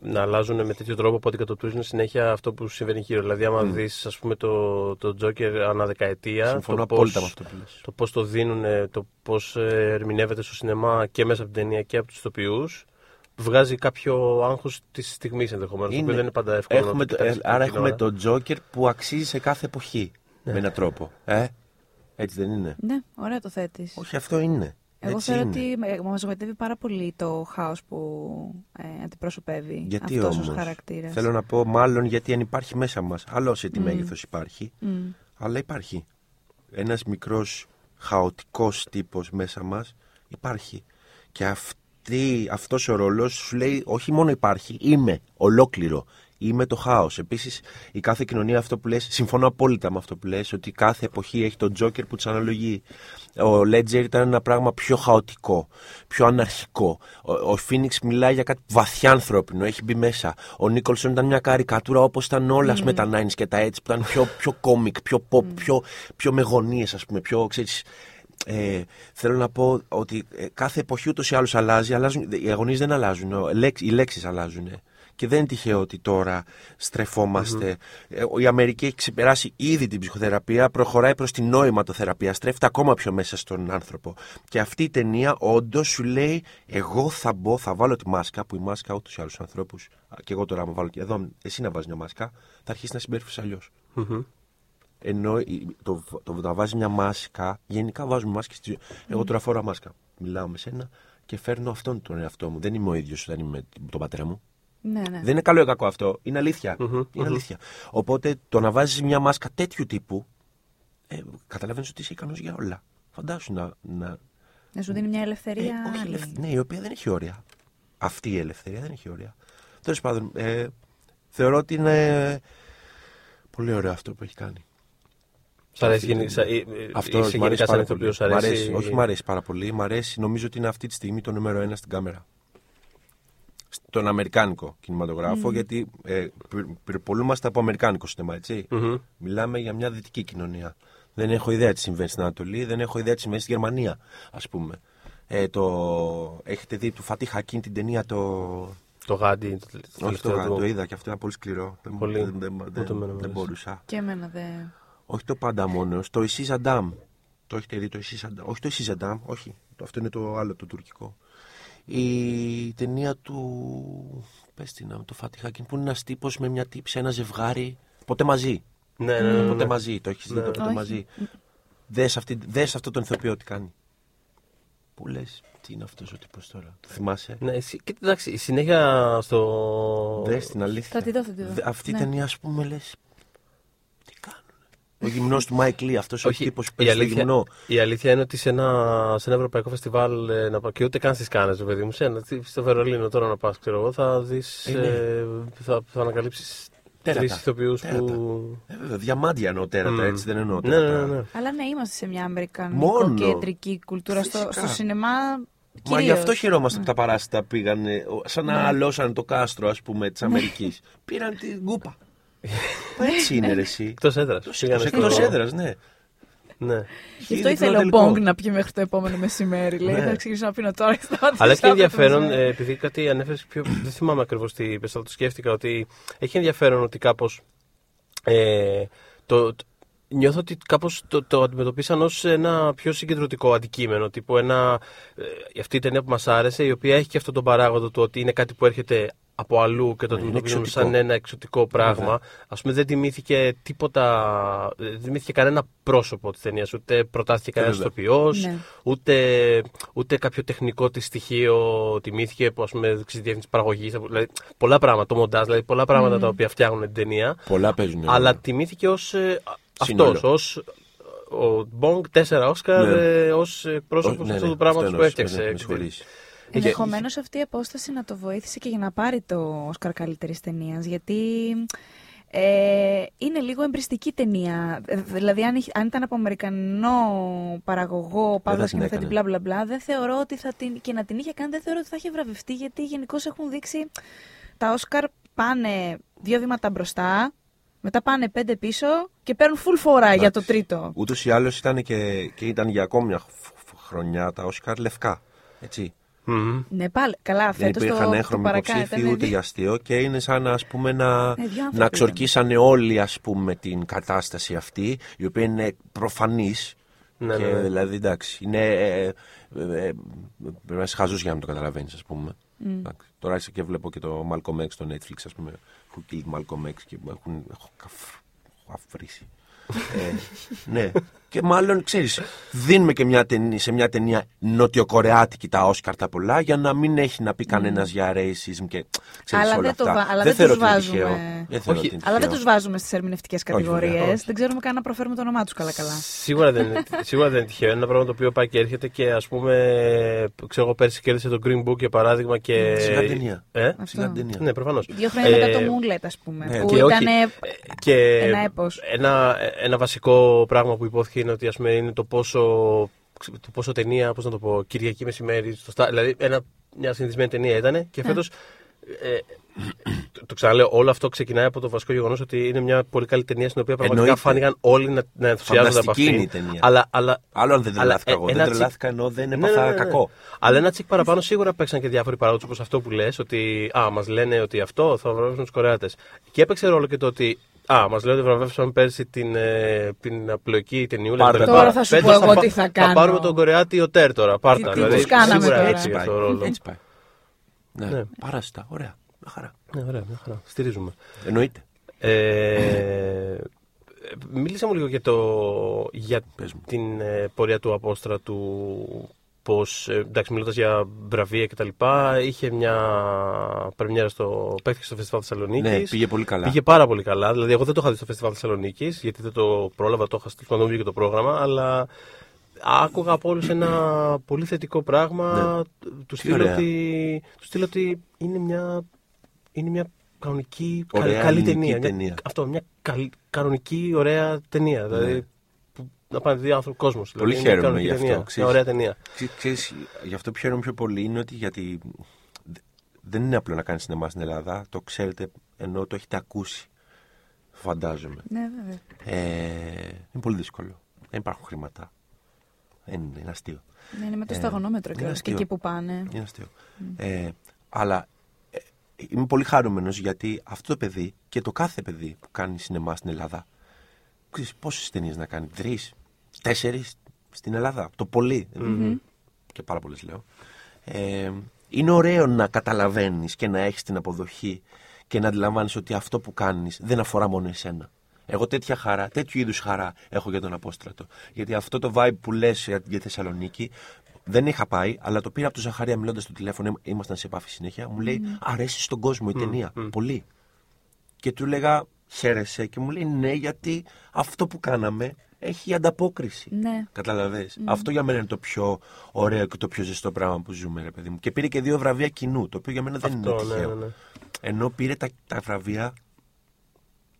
να αλλάζουν με τέτοιο τρόπο που αντικατοπτρίζουν συνέχεια αυτό που συμβαίνει γύρω. Δηλαδή, άμα Mm. δεις ας πούμε, το, το Joker ανά δεκαετία. Συμφωνώ το απόλυτα πώς- με αυτό που λες. το πώς το δίνουν, το πώς ερμηνεύεται στο σινεμά και μέσα από την ταινία και από τους ηθοποιού, βγάζει κάποιο άγχος της στιγμής ενδεχομένως. Το Είναι. οποίο δεν είναι πάντα εύκολο. Έχουμε να το, το ε, κοιτάξεις άρα την έχουμε ώρα. τον Τζόκερ που αξίζει σε κάθε εποχή. Ναι. Με έναν τρόπο. Ε, έτσι δεν είναι; Ναι, ωραία το θέτεις. Όχι, αυτό είναι. Εγώ έτσι θεωρώ είναι. ότι μα γοητεύει πάρα πολύ το χάος που ε, αντιπροσωπεύει Γιατί αυτός όμως; ως χαρακτήρας. Θέλω να πω, μάλλον γιατί αν υπάρχει μέσα μας. Άλλο σε τι Μμ. μέγεθος υπάρχει, Μμ. αλλά υπάρχει. Ένας μικρός χαοτικός τύπος μέσα μας υπάρχει. Και αυτή, αυτός ο ρόλος σου λέει όχι μόνο υπάρχει, είμαι ολόκληρο. Είμαι το χάος. Επίσης η κάθε κοινωνία αυτό που λες, συμφωνώ απόλυτα με αυτό που λες, ότι κάθε εποχή έχει τον Τζόκερ που της αναλογεί. Ο Λέτζερ ήταν ένα πράγμα πιο χαοτικό, πιο αναρχικό. Ο, ο Φίνιξ μιλάει για κάτι βαθιά ανθρώπινο, έχει μπει μέσα. Ο Νίκολσον ήταν μια καρικατούρα όπως ήταν όλα mm. με τα 90s και τα έτσι, που ήταν πιο, πιο κόμικ, πιο pop, πιο, πιο με γωνίες ας πούμε, πιο, ξέρεις, ε, θέλω να πω ότι ε, κάθε εποχή ούτως ή άλλως αλλάζει, αλλάζουν, οι αγωνίες δεν αλλάζουν, ο- λέξ- οι λέξεις αλλάζουν. Και δεν είναι τυχαίο ότι τώρα στρεφόμαστε. Ε, Η Αμερική έχει ξεπεράσει ήδη την ψυχοθεραπεία, προχωράει προς την νοηματοθεραπεία, στρέφεται ακόμα πιο μέσα στον άνθρωπο. Και αυτή η ταινία όντως σου λέει, εγώ θα μπω, θα βάλω τη μάσκα, που η μάσκα ούτως ή άλλως στους ανθρώπους, α, και εγώ τώρα μου βάλω και εδώ, εσύ να βάζεις μια μάσκα, θα αρχίσεις να συμπεριφέρεις αλλιώς. Μμμ. Ενώ η- το, το, να βάζεις μια μάσκα, γενικά βάζουμε μάσκες. στη ζωή. Εγώ τώρα φοράω μάσκα. Μιλάω με σένα και φέρνω αυτόν τον εαυτό μου. Δεν είμαι ο ίδιος όταν είμαι με τον πατέρα μου. Ναι, ναι. Δεν είναι καλό ή κακό αυτό. Είναι αλήθεια. Μμμ, Είναι μμμ. αλήθεια. Οπότε το να βάζεις μια μάσκα τέτοιου τύπου, ε, καταλαβαίνεις ότι είσαι ικανός για όλα. Φαντάσου να. να Να σου δίνει μια ελευθερία ε, όχι, άλλη. ελευ- ναι, η οποία δεν έχει όρια. Αυτή η ελευθερία δεν έχει όρια. Τέλος πάντων, ε, θεωρώ ότι είναι πολύ ωραίο αυτό που έχει κάνει. Σ' αρέσει Αυτή γενι- την- σα- ε, ε, Αυτό είσαι μ' αρέσει γενικά σαν πάρα ηθοποιός, πολύ. σ' Μ' αρέσει- αρέσει, όχι, μ' αρέσει πάρα πολύ. Μ' αρέσει, νομίζω ότι είναι αυτή τη στιγμή το νούμερο ένα στην κάμερα. Στον Αμερικάνικο κινηματογράφο, γιατί ε, πυρ- πυρπολούμαστε από Αμερικάνικο σινεμά, έτσι. Μμμ. Μιλάμε για μια δυτική κοινωνία. Δεν έχω ιδέα τι συμβαίνει στην Ανατολή, δεν έχω ιδέα τι συμβαίνει στη Γερμανία, ας πούμε. Ε, το... Έχετε δει του Φατί Χακίν την ταινία το. Το γάντι. Το, το Όχι το, τελευταίο γα- του. το είδα και αυτό ήταν πολύ σκληρό. Δεν, Πολύ. δεν, δεν, Ούτε δεν, εμένα μου δεν άρεσε. μπορούσα. Και εμένα δεν. Όχι το πάντα μόνος. Το Ισί Ζαντάμ. Το έχετε δει το Ισί Ζαντάμ. Όχι το Ισί Ζαντάμ, όχι. Το- Αυτό είναι το άλλο, το τουρκικό. Η ταινία του. Πες την να το Φάτι Χάκιν, που είναι ένας τύπος με μια τύψη, ένα ζευγάρι. Ποτέ μαζί. Ναι, ναι, ναι. Ποτέ ναι. μαζί. Το έχεις δει Ναι. το ποτέ Όχι. μαζί. Δες, αυτή, δες αυτό τον ηθοποιό τι κάνει. Που λες, τι είναι αυτός ο τύπος τώρα. Το θυμάσαι; Ναι, εσύ, και, εντάξει, συνέχεια στο. Δες την αλήθεια. Θα τη δω, θα τη δω. Δε- Αυτή η Ναι. ταινία, ας πούμε, λες. Τι κάνουν. Ο γυμνός του Μάικ Λί, αυτός ο Όχι, τύπος που η παίζει στο αλήθεια, γυμνό. η αλήθεια είναι ότι σε ένα, σε ένα ευρωπαϊκό φεστιβάλ ε, να πάω και ούτε καν στις Κάνες, παιδί μου, σε ένα, τι- στο Βερολίνο τώρα να πας, ξέρω εγώ, θα δεις. Ε, ναι. θα, θα ανακαλύψεις Τέρατα. τρεις ηθοποιούς Τέρατα. που. Ε, βέβαια, διαμάντια εννοώ τέρατα, Μμ. έτσι δεν εννοώ Ναι, τέρατα. ναι, ναι. Αλλά ναι, είμαστε σε μια Μόνο. αμερικανοκεντρική κουλτούρα. Στο, Φυσικά. στο σινεμά. Μα κυρίως. γι' αυτό χαιρόμαστε που τα παράσιτα πήγαν ε, ο- σαν να Ναι. αλώσαν το κάστρο, ας πούμε, της Αμερικής. Πήραν την κούπα. Έτσι είναι, ρε, εσύ. Εκτός έδρας. Εκτός έδρας, ναι. Ναι. Γι' αυτό Ήδη ήθελε ο τελικό. Μπόγκ να πιει μέχρι το επόμενο μεσημέρι. Λέει, Ναι. θα ξεκινήσω να πίνω τώρα. και σταμάτησα Αλλά έχει αύριο το ενδιαφέρον, μεσημέρι. ε, επειδή κάτι ανέφερες πιο. Δεν θυμάμαι ακριβώς τι είπες, αλλά το σκέφτηκα ότι έχει ενδιαφέρον ότι κάπως. Ε, το, το- νιώθω ότι κάπως το, το αντιμετωπίσαν ως ένα πιο συγκεντρωτικό αντικείμενο. Τύπου ένα. Ε, αυτή η ταινία που μας άρεσε, η οποία έχει και αυτόν τον παράγοντα του ότι είναι κάτι που έρχεται από αλλού και το Ναι, είναι αντιμετωπίζουμε εξωτικό. σαν ένα εξωτικό πράγμα. Βέβαια. Α πούμε, δεν τιμήθηκε τίποτα. Δεν τιμήθηκε κανένα πρόσωπο της ταινίας. Ούτε προτάθηκε κανένας Βέβαια. ηθοποιός, Ναι. ούτε, ούτε κάποιο τεχνικό της στοιχείο τιμήθηκε που ας πούμε ξέρεις, διεύθυνση παραγωγής. Δηλαδή, πολλά πράγματα, το μοντάζ, δηλαδή πολλά πράγματα τα οποία φτιάχνουν την ταινία. Πολλά παίζουν. Αλλά τιμήθηκε ως Σύνολο. Αυτός ως. Ο Μπονγκ, τέσσερα Όσκαρ Ναι. ε, ως πρόσωπος Ναι, ναι, αυτού του πράγματος αυτός που εννοούσα, έφτιαξε. Ναι, με συγχωρείς. Ενδεχομένως αυτή η απόσταση να το βοήθησε και για να πάρει το Όσκαρ καλύτερης ταινίας. Γιατί ε, είναι λίγο εμπριστική ταινία. Ε, Δηλαδή, αν, είχε- αν ήταν από Αμερικανό παραγωγό, παύλα την σκηνοθέτη, έκανε. μπλα μπλα μπλα, δεν θεωρώ ότι θα την. και να την είχε κάνει, δεν θεωρώ ότι θα είχε βραβευτεί, γιατί γενικώς έχουν δείξει. Τα Όσκαρ πάνε δύο βήματα μπροστά, μετά πάνε πέντε πίσω και παίρνουν full φορά για το τρίτο. Ούτως ή άλλως ήταν και, και ήταν για ακόμη μια χ- χ- χρονιά τα Όσκαρ λευκά. Έτσι. Μμμ. Ναι, πάλι. Καλά, Δεν φέτος το, υπήρχαν το έγχρωμοι παρακάτω υποψήφοι ήταν ούτε για αστείο και είναι σαν ας πούμε να, Ε, δύο άνθρωποι να ξορκίσανε όλοι ας πούμε την κατάσταση αυτή η οποία είναι προφανής Ναι, και ναι, ναι. δηλαδή εντάξει είναι ε, ε, ε, πρέπει να είσαι χαζός για να το καταλαβαίνεις ας πούμε Εντάξει, τώρα είσαι και βλέπω και το Malcolm X στο Netflix ας πούμε Who Killed Malcolm X και έχουν, έχω, καφ- έχω αφρίσει ε, ναι. Και μάλλον, ξέρεις, δίνουμε και μια ταινία, σε μια ταινία νοτιοκορεάτικη τα Όσκαρ τα πολλά για να μην έχει να πει κανένας για racism και ξέρεις Αλλά όλα δεν το αυτά. βα- αλλά δεν δεν θεωρώ τους ότι είναι βάζουμε. τυχαίο. Δεν θεωρώ Όχι, ότι είναι Αλλά δεν τυχαίο. τους βάζουμε στις ερμηνευτικές βέβαια, κατηγορίες. όχι. Δεν ξέρουμε καν να προφέρουμε το όνομά τους καλά-καλά. Σίγουρα δεν, είναι, σίγουρα δεν είναι τυχαίο. Είναι ένα πράγμα το οποίο πάει και έρχεται και ας πούμε. Ξέρω εγώ πέρσι κέρδισε το Green Book για παράδειγμα και. Σιγά ταινία. Ε; Σιγά την ταινία. Ναι, προφανώς. Δύο χρόνια μετά το Moonlight, ας πούμε. ναι, που και ήταν. όχι, Και ένα έπος. Ένα, ένα βασικό πράγμα που υπόθηκε είναι ότι ας πούμε, είναι το πόσο, το πόσο ταινία, πώς να το πω, Κυριακή μεσημέρι, στο Star- δηλαδή ένα, μια συνηθισμένη ταινία ήταν και φέτος ε, το, το ξαναλέω, όλο αυτό ξεκινάει από το βασικό γεγονός ότι είναι μια πολύ καλή ταινία στην οποία πραγματικά Εννοείται. φάνηκαν όλοι να, να ενθουσιάζονται από Φανταστική αυτή. είναι η ταινία. Αλλά, αλλά, Άλλο αν δεν αλλά, τρελάθηκα ε, εγώ. ένα Δεν τσικ- τρελάθηκα ενώ δεν ναι, έπαθα ναι, ναι, ναι. κακό. Αλλά ένα τσικ παραπάνω σίγουρα παίξαν και διάφοροι παράγοντες όπως αυτό που λες, ότι α, μας λένε ότι αυτό θα βραβεύσουν τους Κορεάτες. Και έπαιξε ρόλο και το ότι α, μας λένε ότι βραβεύσαν πέρσι την, ε, την απλοϊκή ταινιούλα. Πάρτε, κτλ. Τώρα θα σου Φέτος πω εγώ πα- τι θα κάνω. Θα πάρουμε τον Κορεάτη ο Τέρ τώρα. Πάρτα. Τι- τι δηλαδή, τους κάναμε σίγουρα τώρα. έτσι Έτσι αυτό πάει. το ρόλο. Έτσι πάει. Ναι, Ναι. παράστα. Ωραία. Μια χαρά. Ναι, ωραία, μια χαρά. Στηρίζουμε. Εννοείται. Ε, μίλησα μου λίγο για, το, για Πες μου. την ε, πορεία του Απόστρατου. Πώ, εντάξει, μιλώντας για βραβεία κτλ., είχε μια πρεμιέρα στο. παίχθηκε στο Φεστιβάλ Θεσσαλονίκης. Ναι, πήγε πολύ καλά. Πήγε πάρα πολύ καλά. Δηλαδή, εγώ δεν το είχα δει στο Φεστιβάλ Θεσσαλονίκης, γιατί δεν το πρόλαβα, το είχα στείλει όταν βγήκε το πρόγραμμα, αλλά άκουγα από όλους ένα πολύ θετικό πράγμα. Ναι. Του Τι στείλω ωραία. ότι, του στείλω ότι είναι μια, είναι μια κανονική, κα- Ωραία καλή ελληνική ταινία. Μια- ταινία. αυτό, μια καλ- κανονική, ωραία ταινία. Δηλαδή, που, να πάνε δει άνθρωποι κόσμος. Ναι. Πολύ δηλαδή, είναι μια χαίρομαι κανονική γι' αυτό, ταινία, ξέρεις. Μια ωραία ταινία. Ξέ- Ξέρεις, γι' αυτό που χαίρομαι πιο πολύ είναι ότι γιατί δεν είναι απλό να κάνεις σινεμά στην Ελλάδα. Το ξέρετε ενώ το έχετε ακούσει. Φαντάζομαι. Ναι, βέβαια. Ε, είναι πολύ δύσκολο. Δεν υπάρχουν χρήματα. Δεν είναι, είναι αστείο. Ναι, είναι με το Ε, σταγονόμετρο είναι και, και αστείο. εκεί που πάνε. Είναι αστείο. Ε, αλλά ε, είμαι πολύ χαρούμενος γιατί αυτό το παιδί και το κάθε παιδί που κάνει σινεμά στην Ελλάδα ξέρεις πόσες ταινίες να κάνει, τρεις, τέσσερις στην Ελλάδα, το πολύ, και πάρα πολλές λέω. Ε, είναι ωραίο να καταλαβαίνεις και να έχεις την αποδοχή και να αντιλαμβάνεις ότι αυτό που κάνεις δεν αφορά μόνο εσένα. Εγώ τέτοια χαρά, τέτοιου είδους χαρά έχω για τον Απόστρατο. Γιατί αυτό το vibe που λες για, για Θεσσαλονίκη δεν είχα πάει, αλλά το πήρα από τον Ζαχαρία μιλώντας στο τηλέφωνο, ήμασταν σε επαφή συνέχεια. Μου λέει Αρέσεις στον κόσμο η ταινία. Πολύ. Και του λέγα Χαίρεσαι και μου λέει Ναι, γιατί αυτό που κάναμε έχει ανταπόκριση. Ναι. Καταλαβες; Αυτό για μένα είναι το πιο ωραίο και το πιο ζεστό πράγμα που ζούμε, ρε παιδί μου. Και πήρε και δύο βραβεία κοινού, το οποίο για μένα δεν Αυτό, είναι ναι, τυχαίο. ναι, ναι. Ενώ πήρε τα, τα βραβεία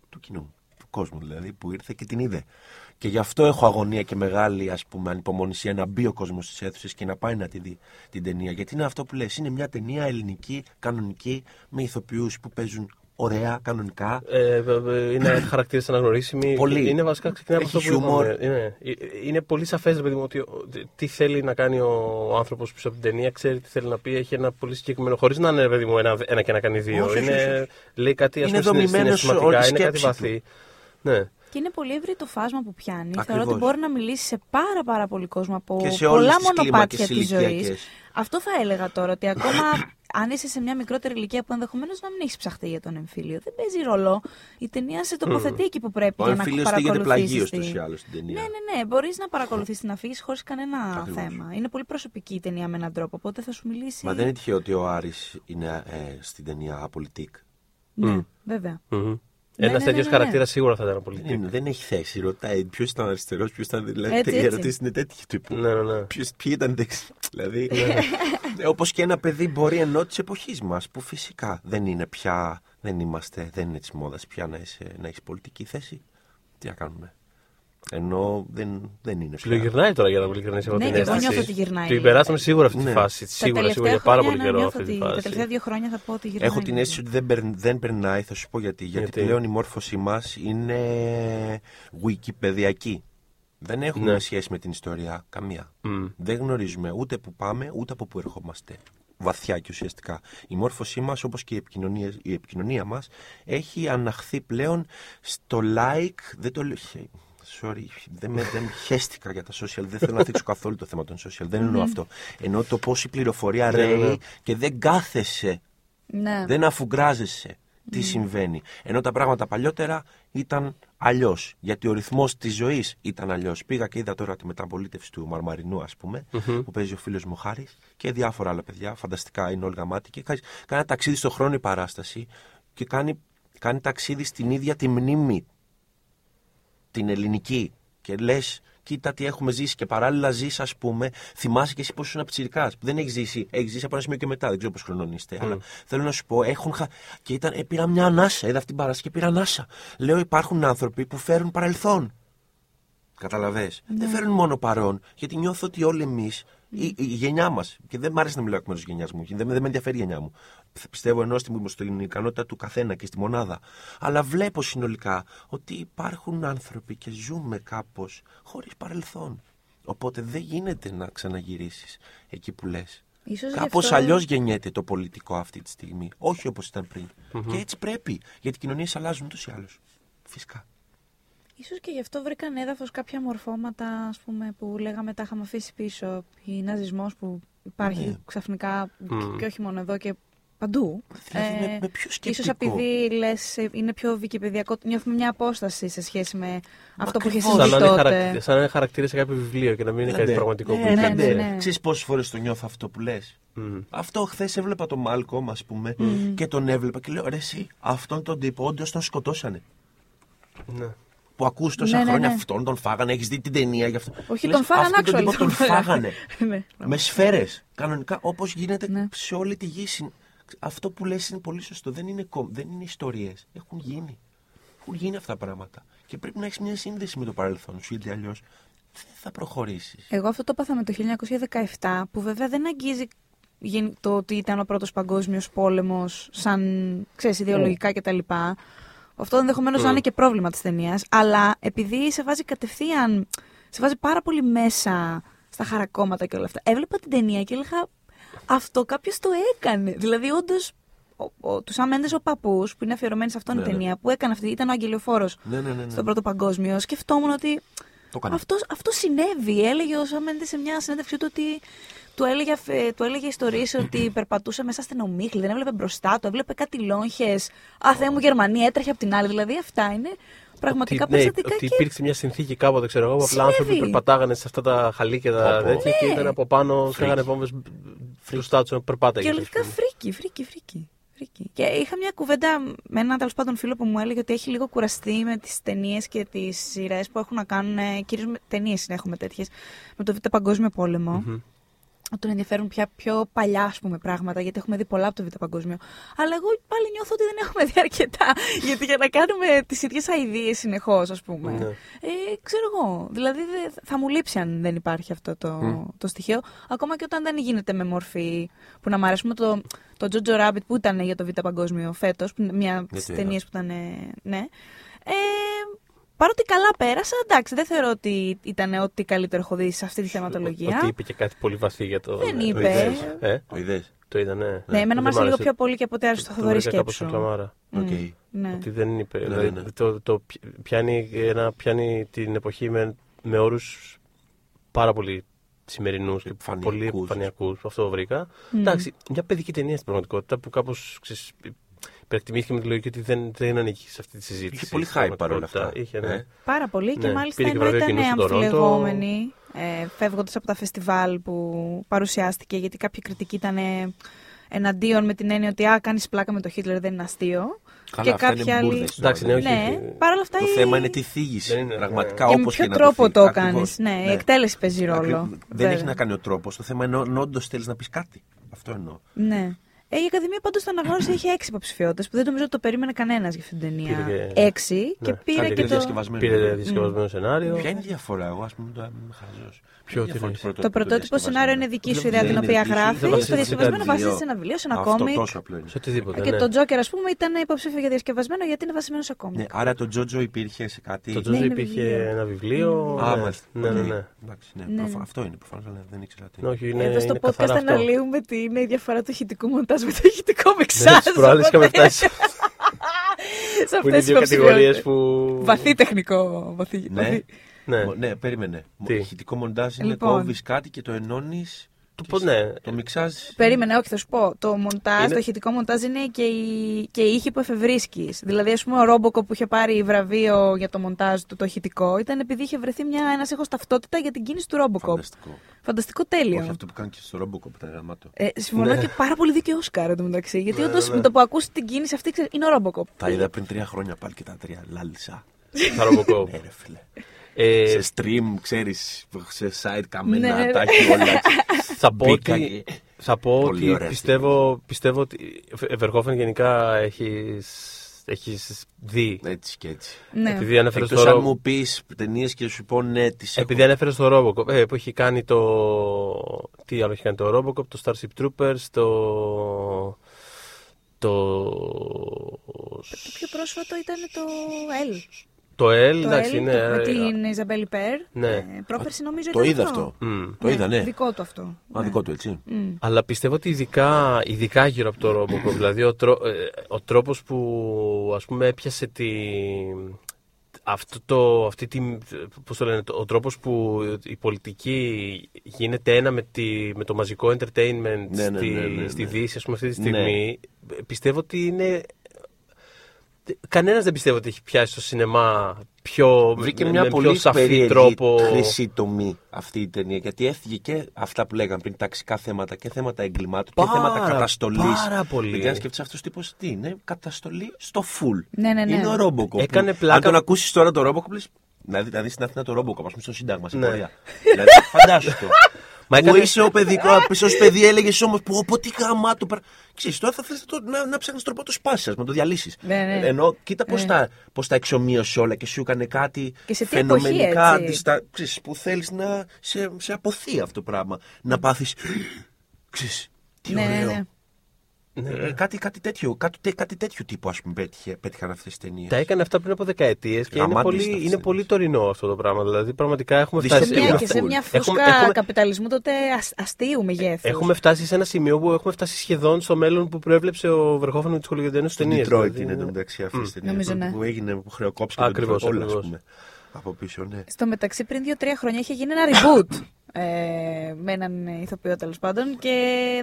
του κοινού, του κόσμου δηλαδή, που ήρθε και την είδε. Και γι' αυτό έχω αγωνία και μεγάλη ας πούμε ανυπομονησία να μπει ο κόσμος στις αίθουσες και να πάει να τη δει την ταινία. Γιατί είναι αυτό που λες, είναι μια ταινία ελληνική, κανονική, με ηθοποιούς που παίζουν ωραία, κανονικά. Ε, ε, ε, είναι χαρακτήρες αναγνωρίσιμοι. Πολύ. Είναι βασικά ξεκινάει από Έχει αυτό που χιούμορ. είπαμε. Είναι, ε, είναι πολύ σαφές, παιδί μου, ότι ο- τι θέλει να κάνει ο άνθρωπος πίσω από την ταινία, ξέρει τι θέλει να πει, έχει ένα πολύ συγκεκριμένο. Χωρίς να είναι, παιδί μου, ένα, ένα και να κάνει δύο. Όχι, όχι, είναι, όχι, όχι. Λέει κάτι ας Είναι πούμε, συναι- δομημένος συναισθηματικά, όλη η είναι κάτι σκέψη βαθύ. Ναι. Και είναι πολύ ευρύ το φάσμα που πιάνει. Θεωρώ Ακριβώς. ότι μπορεί να μιλήσει σε πάρα πάρα πολύ κόσμο από Και σε όλες πολλά τις μονοπάτια κλίμακες της ζωής. ηλικιακές. Αυτό θα έλεγα τώρα, ότι ακόμα αν είσαι σε μια μικρότερη ηλικία που ενδεχομένως να μην έχεις ψαχτεί για τον εμφύλιο, δεν παίζει ρόλο. Η ταινία σε τοποθετεί εκεί που πρέπει Ο για να εμφύλιος στείλεται παρακολουθήσεις. πλαγίω τόσο ή άλλω στην ταινία. Ναι, ναι, ναι. Μπορείς να παρακολουθεί την αφήγηση χωρίς κανένα Ακριβώς. θέμα. Είναι πολύ προσωπική η ταινία με έναν τρόπο, οπότε θα σου μιλήσει. Μα δεν είναι τυχαίο ότι ο Άρης είναι ε, στην ταινία Απολυτικ. Ναι, βέβαια. Μμμ. Ένας ναι, τέτοιος ναι, ναι. χαρακτήρας σίγουρα θα ήταν πολύ Δεν, τύπο. είναι- δεν έχει θέση. Ρωτάει ποιος ήταν αριστερός, ποιος ήταν. Δηλαδή, Έτσι, οι έτσι. ερωτήσει είναι τέτοιου τύπου. Ναι, ναι, ναι. Ποιος, ποιοι ήταν δεξιοί. Δηλαδή, όπως και ένα παιδί μπορεί ενώ της εποχής μας, που φυσικά δεν είναι πια, δεν είμαστε, δεν είναι της μόδας πια να, είσαι, να έχεις πολιτική θέση. Τι να κάνουμε. Ενώ δεν, δεν είναι πια. Ψιλογυρνάει τώρα για να είμαι ειλικρινή. εγώ Ναι, την και εγώ αίσθηση. νιώθω ότι γυρνάει. Την περάσαμε σίγουρα αυτή τη Ναι. φάση. Τα Σίγουρα, σίγουρα τελευταία για πάρα χρόνια πολύ καιρό νιώθω αυτή τη ότι- Τα φάση. τελευταία δύο χρόνια θα πω ότι γυρνάει. Έχω την αίσθηση ότι δεν, περν- δεν περνάει, θα σου πω γιατί. Γιατί, Γιατί; πλέον η μόρφωσή μας είναι wikipedιακή. Δεν έχουμε Ναι. σχέση με την ιστορία καμία. Μμ. Δεν γνωρίζουμε ούτε που πάμε, ούτε από πού ερχόμαστε. Βαθιά και ουσιαστικά. Η μόρφωσή μας, όπως και η επικοινωνία, η επικοινωνία μας, έχει αναχθεί πλέον στο like. Δεν το λέω. Sorry, δεν, με, δεν χαίστηκα για τα social. Δεν θέλω να δείξω καθόλου το θέμα των social. Δεν εννοώ αυτό. Εννοώ το πώς η πληροφορία Ναι, ναι. ρέει και δεν κάθεσαι Ναι. δεν αφουγκράζεσαι τι συμβαίνει. Ενώ τα πράγματα παλιότερα ήταν αλλιώς. Γιατί ο ρυθμός της ζωής ήταν αλλιώς. Πήγα και είδα τώρα τη μεταπολίτευση του Μαρμαρινού, ας πούμε, που παίζει ο φίλος μου Χάρης και διάφορα άλλα παιδιά. Φανταστικά είναι όλοι γαμάτοι. Και κάνει κάνει ένα ταξίδι στο χρόνο η παράσταση και κάνει, κάνει ταξίδι στην ίδια τη μνήμη την ελληνική και λες, κοίτα τι έχουμε ζήσει. Και παράλληλα ζεις, ας πούμε, θυμάσαι και εσύ πώ ήσουν ψυρικά. Δεν έχεις ζήσει, έχεις ζήσει από ένα σημείο και μετά. Δεν ξέρω πώς χρονών είστε. Αλλά θέλω να σου πω, έχουν. Χα... Και ήταν, ε, πήρα μια ανάσα. Είδα αυτή την παράσταση και πήρα ανάσα. Λέω, υπάρχουν άνθρωποι που φέρουν παρελθόν. Καταλαβέ. Δεν φέρνουν μόνο παρόν, γιατί νιώθω ότι όλοι εμείς, η, η γενιά μας, και δεν μ' άρεσε να μιλάω εκ μέρους της γενιάς μου, δεν, με- δεν με ενδιαφέρει η γενιά μου. Πιστεύω ενώ στην, στην ικανότητα του καθένα και στη μονάδα. Αλλά βλέπω συνολικά ότι υπάρχουν άνθρωποι και ζούμε κάπως χωρίς παρελθόν. Οπότε δεν γίνεται να ξαναγυρίσεις εκεί που λες. Ίσως γι' Κάπως αυτό- αλλιώς γεννιέται το πολιτικό αυτή τη στιγμή. Όχι όπως ήταν πριν. Και έτσι πρέπει. Γιατί οι κοινωνίες αλλάζουν ούτως ή άλλως. Φυσικά. Ίσως και γι' αυτό βρήκαν έδαφος κάποια μορφώματα ας πούμε, που λέγαμε τα είχαμε αφήσει πίσω. Η ναζισμός που υπάρχει Ναι. ξαφνικά και- Μμ. και όχι μόνο εδώ και παντού. Δηλαδή, με- με ποιο σκεπτικό; Ίσως επειδή λες ε, είναι πιο βικιπαιδιακό, νιώθουμε μια απόσταση σε σχέση με αυτό που είχες ακριβώς. συμβεί Σαν να, είναι τότε. χαρακ... σαν να είναι χαρακτήρα σε κάποιο βιβλίο και να μην είναι κάτι πραγματικό που ναι, ναι, υπήρξε. ναι, ναι. Ξέρεις πόσες φορές το νιώθω αυτό που λες; Μμ. Αυτό χθες έβλεπα τον Μάλκομ, ας πούμε, και τον έβλεπα και λέω: Ρε, εσύ, αυτόν τον τύπο όντως τον σκοτώσανε. Ναι. Που ακούς τόσα Ναι, ναι, χρόνια ναι. αυτόν τον φάγανε, έχεις δει την ταινία γι' αυτό. Όχι, Λες, τον φάγανε αυτόν τον actually, τύπο τον τον φάγανε. φάγανε. Ναι. με σφαίρες. Κανονικά, όπως γίνεται Ναι. σε όλη τη γη. Συν- Αυτό που λες είναι πολύ σωστό. Δεν είναι, κομ, δεν είναι ιστορίες. Έχουν γίνει. Έχουν γίνει αυτά τα πράγματα. Και πρέπει να έχεις μια σύνδεση με το παρελθόν σου, γιατί αλλιώς δεν θα προχωρήσεις. Εγώ αυτό το έπαθα με το 1917, που βέβαια δεν αγγίζει γεν- το ότι ήταν ο πρώτος παγκόσμιος πόλεμος σαν, ξέρεις, ιδεολογικά κτλ. Αυτό ενδεχομένως να είναι και πρόβλημα της ταινίας, αλλά επειδή σε βάζει κατευθείαν, σε βάζει πάρα πολύ μέσα στα χαρακόμματα και όλα αυτά. Έβλεπα την ταινία και έλεγα, αυτό κάποιος το έκανε. Δηλαδή, όντως, τους Σαν Μέντες ο παππούς, που είναι αφιερωμένη σε αυτόν Ναι, η ναι. ταινία, που έκανε αυτή, ήταν ο Αγγελιοφόρος Ναι, ναι, ναι. ναι. στον Πρώτο Παγκόσμιο, σκεφτόμουν ότι Το έκανε. αυτός, αυτός συνέβη. Έλεγε ο Σαμ Μέντες σε μια συνέντευξή του ότι του έλεγε, αφ- του έλεγε ιστορίες ότι περπατούσε μέσα στην ομίχλη, δεν έβλεπε μπροστά του, έβλεπε κάτι λόγχες. Α, Θεέ μου, Γερμανία έτρεχε από την άλλη. Δηλαδή αυτά είναι πραγματικά ότι, ναι, περιστατικά ότι και υπήρξε μια συνθήκη κάποτε, ξέρω εγώ, που απλά Συνέβη. άνθρωποι περπατάγανε σε αυτά τα χαλίκια τα Πω, πω. τέτοια και Ναι. ήταν από πάνω, φύγανε βόμβες μπροστά τους, περπάταγε. Και λογικά φρίκη, φρίκη, φρίκη. φρίκη. Και είχα μια κουβέντα με έναν τέλος πάντων φίλο που μου έλεγε ότι έχει λίγο κουραστεί με τις ταινίες και τις σειρές που έχουν να κάνουν. Κυρίως με ταινίες έχουμε τέτοιες. Με το Β' Παγκόσμιο Πόλεμο. Ότι τον ενδιαφέρουν πια πιο παλιά ας πούμε, πράγματα, γιατί έχουμε δει πολλά από το Β' Παγκόσμιο. Αλλά εγώ πάλι νιώθω ότι δεν έχουμε δει αρκετά. γιατί για να κάνουμε τις ίδιες αηδίες συνεχώς, ας πούμε. Ναι. Ε, ξέρω εγώ. Δηλαδή δε- θα μου λείψει αν δεν υπάρχει αυτό το, το στοιχείο. Ακόμα και όταν δεν γίνεται με μορφή που να μ' αρέσει. Πούμε, το, το Jojo Rabbit που ήταν για το Β' Παγκόσμιο φέτος, μια από τι Γιατί ταινίες που ήταν. ε, Ναι. Ε, παρότι καλά πέρασα, εντάξει, δεν θεωρώ ότι ήταν ό,τι καλύτερο έχω δει σε αυτή τη θεματολογία. Ότι είπε και κάτι πολύ βαθύ για το. Δεν ναι, είπε. το είδες. Ε, Το είδε. το είδα, ναι. Ναι, εμένα Δεν μου άρεσε μ' λίγο άρεσε. πιο πολύ και από ό,τι άρεσε το Το Θοδωρή βρήκα κάπως Σκέψου. σαν κλαμάρα. Οκ. Ναι. Ότι δεν είπε. Ναι, δηλαδή, ναι. Το, το πιάνει, ένα, πιάνει την εποχή με, με όρους πάρα πολύ σημερινούς και Επιφανειακούς. πολύ επιφανειακού. Αυτό βρήκα. Εντάξει, μια παιδική ταινία στην πραγματικότητα που κάπως υπερεκτιμήθηκε με τη λογική ότι δεν, δεν ανήκει σε αυτή τη συζήτηση. Είχε πολύ στην hype παρόλα πραγματικότητα. αυτά. Είχε, ναι. Ε. Πάρα πολύ και Ναι, μάλιστα πήρε και ενώ βραβείο ήταν κοινού στο Τορόντο. αμφιλεγόμενη, ε, φεύγοντας από τα φεστιβάλ που παρουσιάστηκε, γιατί κάποιοι κριτικοί ήταν ε, εναντίον με την έννοια ότι α, κάνεις πλάκα με το Χίτλερ δεν είναι αστείο. Καλά, και αυτά κάποιοι είναι άλλοι. μπουρδες τώρα, Εντάξει, ναι, δεν- όχι. Ναι, όχι. παρ' όλα αυτά. Το η- θέμα είναι τη θίγηση. Δεν είναι, Πραγματικά και με όπως ποιο και να τρόπο φύγει. το Ακριβώς. κάνεις. Ναι, η Ναι. εκτέλεση παίζει ρόλο. Ακριβώς. Δεν βέβαια. έχει να κάνει ο τρόπος. Το θέμα είναι αν όντως θέλεις να πεις κάτι. Αυτό εννοώ. Ναι. Ε, η Ακαδημία πάντως στην αναγνώριση έχει έξι υποψηφιότητες που δεν νομίζω ότι το περίμενε κανένας για αυτήν την ταινία. Πήρε και- Έξι και Ναι. πήρε Άντε, και και το. διασκευασμένο. Πήρε διασκευασμένο σενάριο. Ποια είναι η διαφορά, εγώ ας πούμε το είμαι χαζός. Ποιο, τι εννοείς; Το πρωτότυπο σενάριο είναι δική σου ιδέα την Δεν οποία είναι δική σου, γράφεις. δεν Το βασίζεται σε διασκευασμένο κάτι βασίζεται βιβλίο. σε ένα βιβλίο, σε ένα Αυτό κόμικ. τόσο απλό είναι. Σε οτιδήποτε. Και ναι. το Τζόκερ, ας πούμε, ήταν υποψήφιο για διασκευασμένο γιατί είναι βασισμένο σε κόμικ. Ναι, άρα το Τζότζο υπήρχε σε κάτι. Το Ναι, Jojo είναι υπήρχε βιβλίο. ένα βιβλίο. Α, ναι. μάλιστα. Ναι, ναι, Οκ. ναι. Εντάξει, ναι, Ναι, προφα- ναι. Αυτό είναι προφανώς, αλλά δεν ήξερα τι. Ναι, Όχι, είναι, Εδώ στο είναι podcast καθαρά αυτό. αναλύουμε τι είναι η διαφορά του ηχητικού μοντάζ με το ηχητικό μιξάζ. Ναι, τις προάλλες είχαμε οπότε- φτάσει σε που είναι αυτές τις δύο κατηγορίες υποψηφιότητες. που... Βαθύ τεχνικό. Βαθύ, Ναι. βαθύ. Ναι. Μο- Ναι, περίμενε. Τι; Ηχητικό μοντάζ είναι Λοιπόν. κόβεις κάτι και το ενώνεις. Το πω- ναι. Το μιξάζ. Περίμενε, όχι, θα σου πω. Το μοντάζ, Είναι- το ηχητικό μοντάζ είναι και οι, και οι ήχοι που εφευρίσκεις. Δηλαδή, ας πούμε, ο Ρόμποκο που είχε πάρει βραβείο για το μοντάζ του, το ηχητικό, ήταν επειδή είχε βρεθεί ένας ήχο ταυτότητα για την κίνηση του Ρόμποκο. Φανταστικό. Φανταστικό τέλειο. Όχι αυτό που κάνει και στο Ρόμποκο που ήταν γραμμάτο. Ε, συμφωνώ Ναι. και πάρα πολύ δίκαιο Όσκαρ εντωμεταξύ. Γιατί Ναι, όντως ναι, ναι. με το που ακούσει την κίνηση αυτή, ξέρεις, είναι ο Ρόμποκο. Τα είδα πριν τρία χρόνια πάλι και τα τρία. Λάλησα. Θα ρομποκό. Ναι, ρε φίλε. Ε, Σε stream, ξέρεις, σε site καμένα, Ναι, τα ναι. έχει όλα. θα πω Μπήκα ότι, και- θα πω Πολύ ότι ωραία πιστεύω, πιστεύω ότι ε, Verhoeven γενικά έχεις, έχεις δει. Έτσι και έτσι. Ναι. Επειδή ανέφερες Εκτός στο αν Ρο- μου πεις ταινίες και σου πω ναι, τις Επειδή ανέφερες στο Robocop, ε, που έχει κάνει το. Τι άλλο έχει κάνει το Robocop, το Starship Troopers, το. Το. Το πιο πρόσφατο ήταν το L. Το L, Το εντάξει, L, είναι. το- με ε, την Ιζαμπέλ Πέρ. Ναι. Ε, πρόπερση νομίζω Το ήταν είδα αυτό. μμ. Το είδα, ναι. Δικό του αυτό. Α, Ναι. δικό του έτσι. Μμ. Αλλά πιστεύω ότι ειδικά, ειδικά γύρω από το Robocop, δηλαδή ο, τρό, ε, ο τρόπος που ας πούμε έπιασε τη, αυτό το, αυτή τη, πώς το λένε, το- ο τρόπος που η πολιτική γίνεται ένα με, τη, με το μαζικό entertainment Ναι, ναι, στη, ναι, ναι, ναι. στη Δύση, ας πούμε αυτή τη Ναι. στιγμή, πιστεύω ότι είναι... Κανένας δεν πιστεύω ότι έχει πιάσει στο σινεμά πιο, Βρήκε με, μια με πολύ πιο σαφή περίεργη τρόπο... χρυσή τομή αυτή η ταινία. Γιατί έφυγε και αυτά που λέγαμε πριν, ταξικά θέματα και θέματα εγκλημάτων και Πάρα, θέματα καταστολής. πάρα πολύ. Γιατί αν σκεφτεί αυτό τύπο τι είναι, καταστολή στο full. Ναι, ναι, ναι. Είναι ο Ρόμποκο. Έκανε πλάκα- Αν τον ακούσεις τώρα το Ρόμποκο, λες, να δει, να δεις στην Αθήνα το Ρόμποκο, ας πούμε, στο Σύνταγμα, σε Ναι. πορεία. δηλαδή, φαντάσου το. Μα Που έκανε- είσαι ο παιδικό, ως παιδί έλεγες όμως, πω, πω τι γαμάτο. πρα- Ξέρεις, τώρα θα θέλει να, να ψάχνεις τρόπο να το σπάσεις, να το διαλύσεις. Ναι, ναι. Ενώ κοίτα πώς Ναι. τα, πώς τα εξομοίωσε όλα και σου έκανε κάτι Και σε τι εποχή, φαινομενικά έτσι. αντιστα... ξέρεις, που θέλεις να σε, σε αποθεί αυτό το πράγμα. Να πάθεις. Ξέρεις, τι Ναι, ναι, ωραίο. Ναι. Ε, κάτι, κάτι, τέτοιο, κάτι, τε- κάτι τέτοιο τύπου ας πούμε πέτυχε, πέτυχαν αυτές τις ταινίες. Τα έκανε αυτά πριν από δεκαετίες και είναι Γαμάτιες πολύ, αυτές είναι τις πολύ ταινίες. τωρινό αυτό το πράγμα. Δηλαδή, πραγματικά έχουμε Δυστοπία φτάσει. Σε μια, έχουμε, και σε μια φούσκα έχουμε- έχουμε- καπιταλισμού τότε ασ- αστείου μεγέθου. έχουμε φτάσει σε ένα σημείο που έχουμε φτάσει σχεδόν στο μέλλον που προέβλεψε ο Verhoeven με τι χολιγεντένε Στην ταινίες. Detroit είναι εντωμεταξύ αυτής Μμ. η ταινίας. Νομίζω, ναι. Που έγινε, που χρεοκόπησε και Ακριβώς, το Detroit, όλα, ας ακριβώς. πούμε. Από πίσω, ναι. Στο μεταξύ, πριν δύο-τρία χρόνια είχε γίνει ένα reboot ε, με έναν ηθοποιό τέλος πάντων και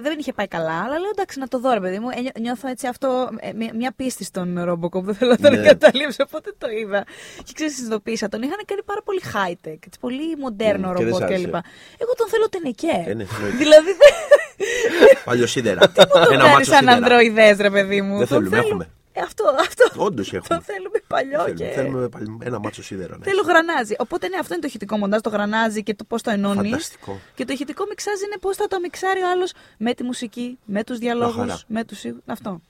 δεν είχε πάει καλά. Αλλά λέω εντάξει να το δω, ρε παιδί μου. Ε, νιώ- νιώθω έτσι αυτό, ε, μια, μια πίστη στον Robocop. Δεν θέλω να τον Ναι. εγκαταλείψω. Οπότε το είδα. Και ξέρεις, συνειδητοποίησα. Τον είχαν κάνει πάρα πολύ high-tech. Έτσι, πολύ μοντέρνο Ναι, και δεν σ' ρομπότ άρεσε. κλπ. Εγώ τον θέλω τενεκέ. Ε, ναι, εννοείται. δηλαδή δεν Παλιοσίδερα. τον κάνεις μάτσο σαν σίδερα. ανδροειδές, ρε παιδί μου. Δεν Τον θέλουμε, έχουμε. Ε, αυτό, αυτό. Όντως έχουμε. Τον θέλουμε παλιό Θέλουμε, και. θέλουμε πάλι ένα μάτσο σίδερα. ναι. Θέλω γρανάζι. Οπότε ναι, αυτό είναι το ηχητικό μοντάζ, το γρανάζι και το πώς το ενώνεις. Φανταστικό. Και το ηχητικό μιξάζ είναι πώς θα το μιξάρει ο άλλος με τη μουσική, με τους διαλόγου, χαρά. με τους ήχους. Αυτό.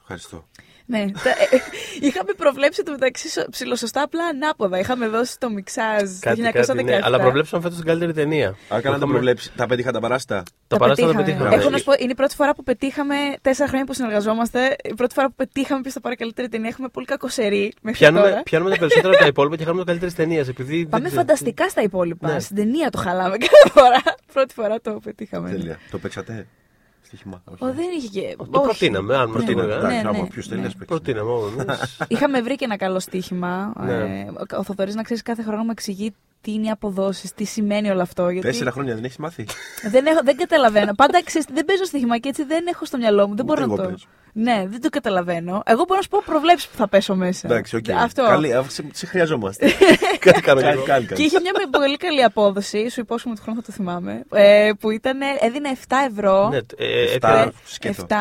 Ευχαριστώ. Ναι. τα- ε, είχαμε προβλέψει το μεταξύ σο- ψιλοσωστά απλά ανάποδα. Είχαμε δώσει το μιξάζ το Κάτι, 1917. κάτι, ναι. Αλλά προβλέψαμε φέτος την καλύτερη ταινία. Αν κάνατε Έχουμε- προβλέψει, τα πέτυχα τα παράστα. Τα παράστα τα πετύχαμε. πετύχαμε. Έχω να σου πω, είναι η πρώτη φορά που πετύχαμε τέσσερα χρόνια που συνεργαζόμαστε. Η πρώτη φορά που πετύχαμε ποιο θα πάρει καλύτερη ταινία. Έχουμε πολύ κακοσερή μέχρι Πιάνουμε, τώρα. πιάνουμε τα περισσότερα από τα υπόλοιπα και χάνουμε το καλύτερη ταινία. Επειδή δεν Πάμε ξέρω- φανταστικά στα υπόλοιπα. Ναι. Στην ταινία το χαλάμε κάθε φορά. Πρώτη φορά το πετύχαμε. Τέλεια. Το παίξατε; Στοίχημα. όχι. Ο, δεν είχε και. Το όχι. προτείναμε, αν προτείναμε. Ναι, Εντάξει, ναι, άμα ναι, ποιος ναι. θέλει, ας παίξει. Προτείναμε όμως εμείς. Είχαμε βρει και ένα καλό στοίχημα. Ναι. Ε, ο Θοδωρής να ξέρεις κάθε χρόνο μου εξηγεί τι είναι οι αποδόσεις, τι σημαίνει όλο αυτό. Γιατί Τέσσερα χρόνια δεν έχεις μάθει; δεν, έχω, δεν καταλαβαίνω. Πάντα ξέρεις, δεν παίζω στοίχημα και έτσι δεν έχω στο μυαλό μου. Δεν Ούτε μπορώ να εγώ το. Παίζω. Ναι, δεν το καταλαβαίνω. Εγώ μπορώ να σου πω προβλέψεις που θα πέσω μέσα. Εντάξει, οκ. Αυτό. Καλή, α, σε, σε χρειαζόμαστε. Κάτι κάνω Κάνει, Κάνεις, Και είχε μια με πολύ καλή απόδοση, σου υπόσχομαι ότι χρόνο θα το θυμάμαι, ε, που ήταν, έδινε 7 ευρώ. Ναι, ε, ε, Εφτά. ε, σκέτο. 7.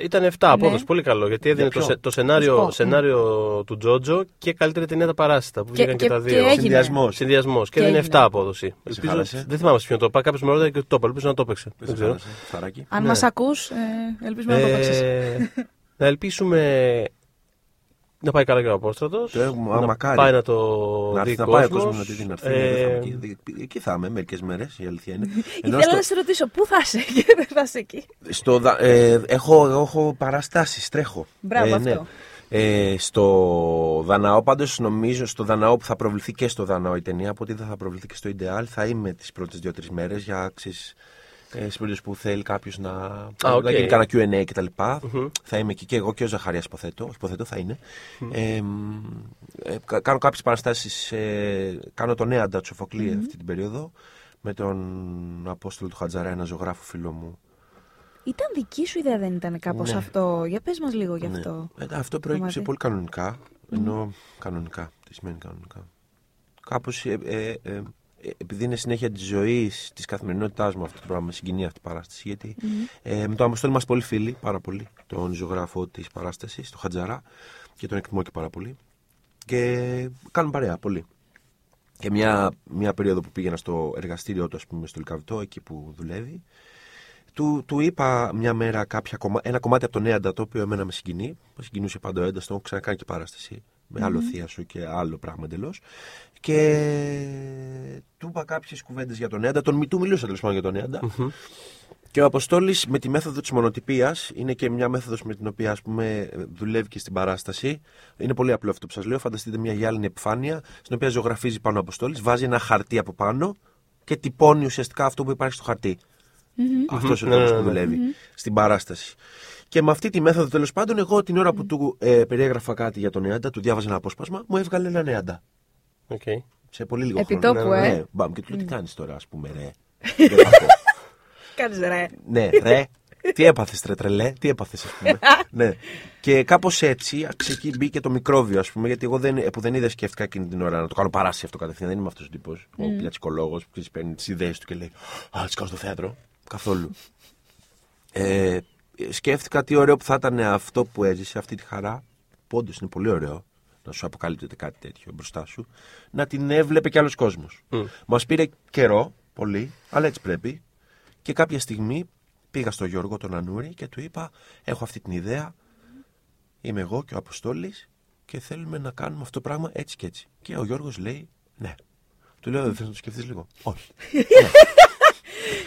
ε, Ήταν 7 απόδοση, Ναι. πολύ καλό. Γιατί έδινε Για το, ποιο; σε- το σενάριο, Να σου πω. σενάριο του Τζότζο και καλύτερη ταινία τα παράσιτα που Και- βγήκαν και, και- τα και δύο. έγινε. Συνδυασμός. Συνδυασμός. Και Και έδινε έγινε. 7 απόδοση. Ελπίζω, χάλασε; δεν θυμάμαι σε ποιον το είπα. Κάποιος με ρώτησε και το είπα. Ελπίζω να το έπαιξε. Δεν ξέρω. Φθαράκι. Αν Ναι. μας ακούς, ε, ελπίζουμε να το παίξεις. Ε, να ελπίσουμε να πάει καλά και ο Απόστρατος. Το έχουμε, α, να μακάρι. πάει να το Να δει έρθει να πάει ο κόσμος. κόσμος να τη δει να έρθει. Ε, ναι, δεν θα είμαι εκεί. Εκεί θα είμαι μερικές μέρες, η αλήθεια είναι. Ενώ Ήθελα στο- να σε ρωτήσω, πού θα είσαι και δεν θα είσαι εκεί. Στο, δα- ε, έχω, έχω παραστάσεις, τρέχω. Μπράβο, ε, ναι. αυτό. Ε, στο Δαναό, πάντως νομίζω στο Δαναό που θα προβληθεί και στο Δαναό η ταινία, από ότι δεν θα προβληθεί και στο Ιντεάλ, θα είμαι τις πρώτες δύο-τρεις μέρες για αξίες ε, στις περιόδους που θέλει κάποιος να, οκ. να γίνει κανένα Q&A κτλ. Θα είμαι εκεί και εγώ και ο Ζαχαρίας υποθέτω, όχι υποθέτω θα είναι. Ε, μ, ε, κα- κάνω κάποιες παραστάσεις, ε, κάνω τον Νέα Σοφοκλή αυτή την περίοδο, με τον Απόστολο του Χατζαρά, ένα ζωγράφο φίλο μου, Ήταν δική σου ιδέα, δεν ήταν κάπως Ναι. αυτό; Για πες μας λίγο γι' Ναι. αυτό. Ε, αυτό προέκυψε κομμάτι. πολύ κανονικά. Ενώ κανονικά. Τι σημαίνει κανονικά. Κάπως. Ε, ε, ε, ε, επειδή είναι συνέχεια της ζωής, της καθημερινότητάς μου αυτό το πράγμα, με συγκινεί αυτή η παράσταση. Γιατί ε, με τον Αποστόλη είμαστε πολύ φίλοι, πάρα πολύ. Τον ζωγράφο της παράστασης, τον Χατζαρά, και τον εκτιμώ και πάρα πολύ. Και κάνουμε παρέα πολύ. Και μια, μια περίοδο που πήγαινα στο εργαστήριό του, ας πούμε, στο Λικαβιτό, εκεί που δουλεύει, του, του είπα μια μέρα κάποια κομμα... ένα κομμάτι από τον Έαντα το οποίο εμένα με συγκινεί. Με συγκινούσε πάντα ο Έντα, τον έχω ξανακάνει και παράσταση. Με άλλο θεία σου και άλλο πράγμα εντελώς. Και του είπα κάποιες κουβέντες για τον Έαντα. Τον μη- του μιλούσα τέλος πάντων για τον Έαντα. Και ο Αποστόλης με τη μέθοδο της μονοτυπίας, είναι και μια μέθοδος με την οποία ας πούμε, δουλεύει και στην παράσταση. Είναι πολύ απλό αυτό που σας λέω. Φανταστείτε μια γυάλινη επιφάνεια, στην οποία ζωγραφίζει πάνω ο Αποστόλης, βάζει ένα χαρτί από πάνω και τυπώνει ουσιαστικά αυτό που υπάρχει στο χαρτί. Αυτός ο Ναι, τρόπος ναι, που ναι. δουλεύει στην παράσταση. Και με αυτή τη μέθοδο τέλος πάντων, εγώ την ώρα που του ε, περιέγραφα κάτι για τον Νεάντα, του διάβαζα ένα απόσπασμα, μου έβγαλε ένα Νεάντα. Οκ. Σε πολύ λίγο Επιτόπου, χρόνο. ε. Ναι, μπαμ, και του λέω τι κάνεις τώρα, ας πούμε, ρε. Δεν θα πω. Κάνεις ρε. ναι, ρε. Τι έπαθες, τρε τρελέ, τι έπαθες, ας πούμε. ναι. Και κάπως έτσι εκεί μπήκε το μικρόβιο, ας πούμε, γιατί εγώ δεν, ε, που δεν είδα σκέφτηκα εκείνη την ώρα να το κάνω παράσταση αυτό κατευθείαν. Δεν είμαι αυτός ο τύπος. Ο πλιατσικολόγος που ξέρεις, παίρνει τις ιδέες του και λέει Α, τις κάνω στο θέατρο. Καθόλου. Ε, σκέφτηκα τι ωραίο που θα ήταν αυτό που έζησε, αυτή τη χαρά. Που όντω είναι πολύ ωραίο να σου αποκαλύπτεται κάτι τέτοιο μπροστά σου. Να την έβλεπε κι άλλος κόσμος. Mm. Μας πήρε καιρό, πολύ, αλλά έτσι πρέπει. Και κάποια στιγμή πήγα στο Γιώργο τον Ανούρη και του είπα: Έχω αυτή την ιδέα. Είμαι εγώ και ο Αποστόλης και θέλουμε να κάνουμε αυτό το πράγμα έτσι και έτσι. Και ο Γιώργος λέει: Ναι. Του λέω: Δεν θες να το σκεφτείς λίγο; Όχι.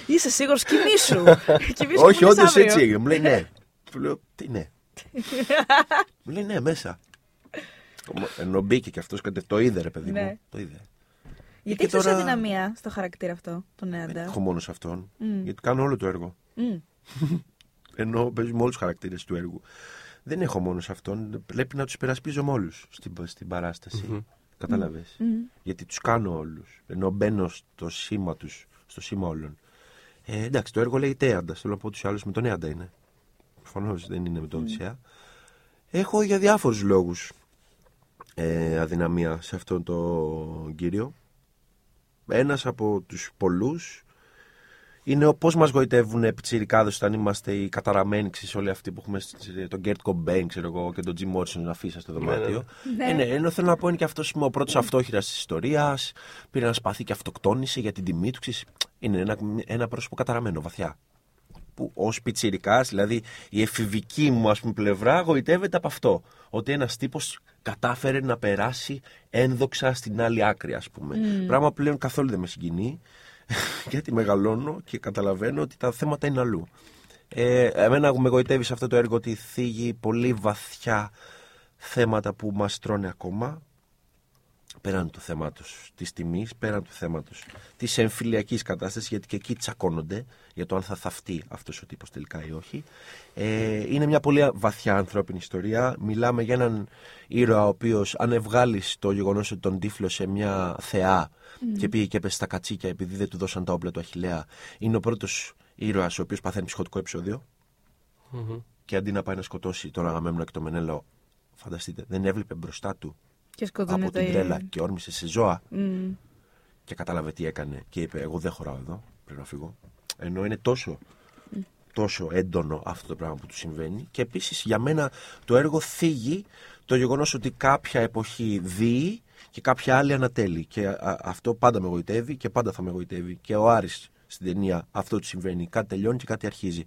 Είσαι σίγουρος κοιμήσου. Κοιμήσου Όχι, που είναι όντως αύριο. έτσι έγινε. Μου λέει ναι. Του λέω τι ναι. Μου λέει ναι, μέσα. Ενώ μπήκε και αυτός και το είδε, ρε παιδί Ναι. μου. Το είδε. Γιατί Και έχεις τόσα τώρα- δυναμία στο χαρακτήρα αυτό, τον Δεν Νέαντα. έχω μόνο σε αυτόν. Μμ. Γιατί κάνω όλο το έργο. Μμ. Ενώ παίζουμε όλους τους χαρακτήρες του έργου. Δεν έχω μόνο σε αυτόν. Πρέπει να τους υπερασπίζομαι όλους στην, στην παράσταση. Κατάλαβες. Γιατί τους κάνω όλους. Ενώ μπαίνω στο σήμα τους, στο σήμα όλων. Ε, εντάξει, το έργο λέει Τέαντα. Θέλω να πω τους άλλους με τον Έαντα είναι. Προφανώς δεν είναι με τον Οδυσσέα. Έχω για διάφορους λόγους ε, αδυναμία σε αυτόν τον κύριο. Ένας από τους πολλούς είναι πώς μας γοητεύουν πιτσιρικάδες όταν είμαστε οι καταραμένοι, ξέρεις, όλοι αυτοί που έχουμε σ- τον Γκέρτ Κομπέιν, ξέρω εγώ, και τον Τζιμ Μόρσον να αφήσει στο δωμάτιο. Ναι. Ε, ναι, ενώ θέλω να πω είναι και αυτός ο πρώτος αυτόχειρας της ιστορίας. Πήρε ένα σπαθί και αυτοκτόνησε για την τιμή του. Ξέρεις, είναι ένα, ένα πρόσωπο καταραμένο βαθιά. Που ως πιτσιρικάς, δηλαδή η εφηβική μου ας πούμε, πλευρά, γοητεύεται από αυτό. Ότι ένας τύπος κατάφερε να περάσει ένδοξα στην άλλη άκρη, ας πούμε. Πράγμα που πλέον καθόλου δεν με συγκινεί. γιατί μεγαλώνω και καταλαβαίνω ότι τα θέματα είναι αλλού. Ε, εμένα με γοητεύει σε αυτό το έργο ότι θίγει πολύ βαθιά θέματα που μας τρώνε ακόμα πέραν του θέματος της τιμής, πέραν του θέματος της εμφυλιακής κατάστασης, γιατί και εκεί τσακώνονται για το αν θα θαυτεί αυτός ο τύπος τελικά ή όχι. Ε, είναι μια πολύ βαθιά ανθρώπινη ιστορία. Μιλάμε για έναν ήρωα ο οποίος αν βγάλεις το γεγονός ότι τον τύφλωσε μια θεά και πήγε και έπεσε στα κατσίκια επειδή δεν του δώσαν τα όπλα του Αχιλέα, είναι ο πρώτος ήρωας ο οποίος παθαίνει ψυχοτικό επεισόδιο. και αντί να πάει να σκοτώσει τον Αγαμέμνονα και τον Μενέλαο, φανταστείτε, δεν έβλεπε μπροστά του Και από σκοτώνεται. την τρέλα και όρμησε σε ζώα Μμ. και κατάλαβε τι έκανε και είπε: Εγώ δεν χωράω εδώ, πρέπει να φύγω. Ενώ είναι τόσο, τόσο έντονο αυτό το πράγμα που του συμβαίνει. Και επίσης για μένα το έργο θίγει το γεγονός ότι κάποια εποχή δίει και κάποια άλλη ανατέλει. Και α- αυτό πάντα με γοητεύει και πάντα θα με γοητεύει. Και ο Άρης στην ταινία αυτό του συμβαίνει. Κάτι τελειώνει και κάτι αρχίζει.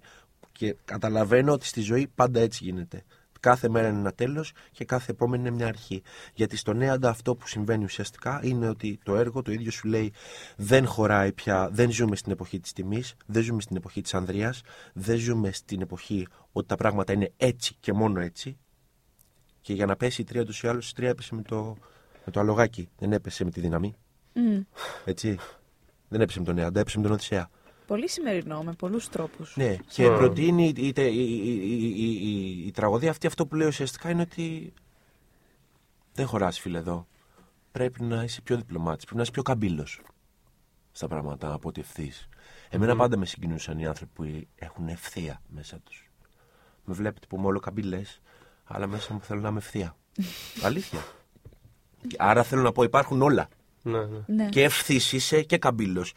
Και καταλαβαίνω ότι στη ζωή πάντα έτσι γίνεται. Κάθε μέρα είναι ένα τέλος και κάθε επόμενη είναι μια αρχή. Γιατί στον Έαντα αυτό που συμβαίνει ουσιαστικά είναι ότι το έργο το ίδιο σου λέει δεν χωράει πια, δεν ζούμε στην εποχή της τιμής, δεν ζούμε στην εποχή της ανδρείας, δεν ζούμε στην εποχή ότι τα πράγματα είναι έτσι και μόνο έτσι. Και για να πέσει η τρία τους ή άλλω, η τρία έπεσε με το, με το αλογάκι. Δεν έπεσε με τη δύναμη. Μμ. Έτσι. Δεν έπεσε με τον Έαντα, έπεσε με τον Οδυσσέα. Πολύ σημερινό, με πολλούς τρόπους. Ναι, και Mm. προτείνει η, η, η, η, η, η- η τραγωδία αυτή αυτό που λέει ουσιαστικά είναι ότι δεν χωράς φίλε εδώ. Πρέπει να είσαι πιο διπλωμάτης, πρέπει να είσαι πιο καμπύλος στα πράγματα από ότι ευθύς. Εμένα πάντα με συγκινούσαν οι άνθρωποι που έχουν ευθεία μέσα τους. Με βλέπετε που είμαι όλο καμπύλες, αλλά μέσα μου θέλω να είμαι ευθεία. Αλήθεια. Άρα θέλω να πω υπάρχουν όλα. Ναι, ναι. Ναι. Και ευθύς είσαι και καμπύλος.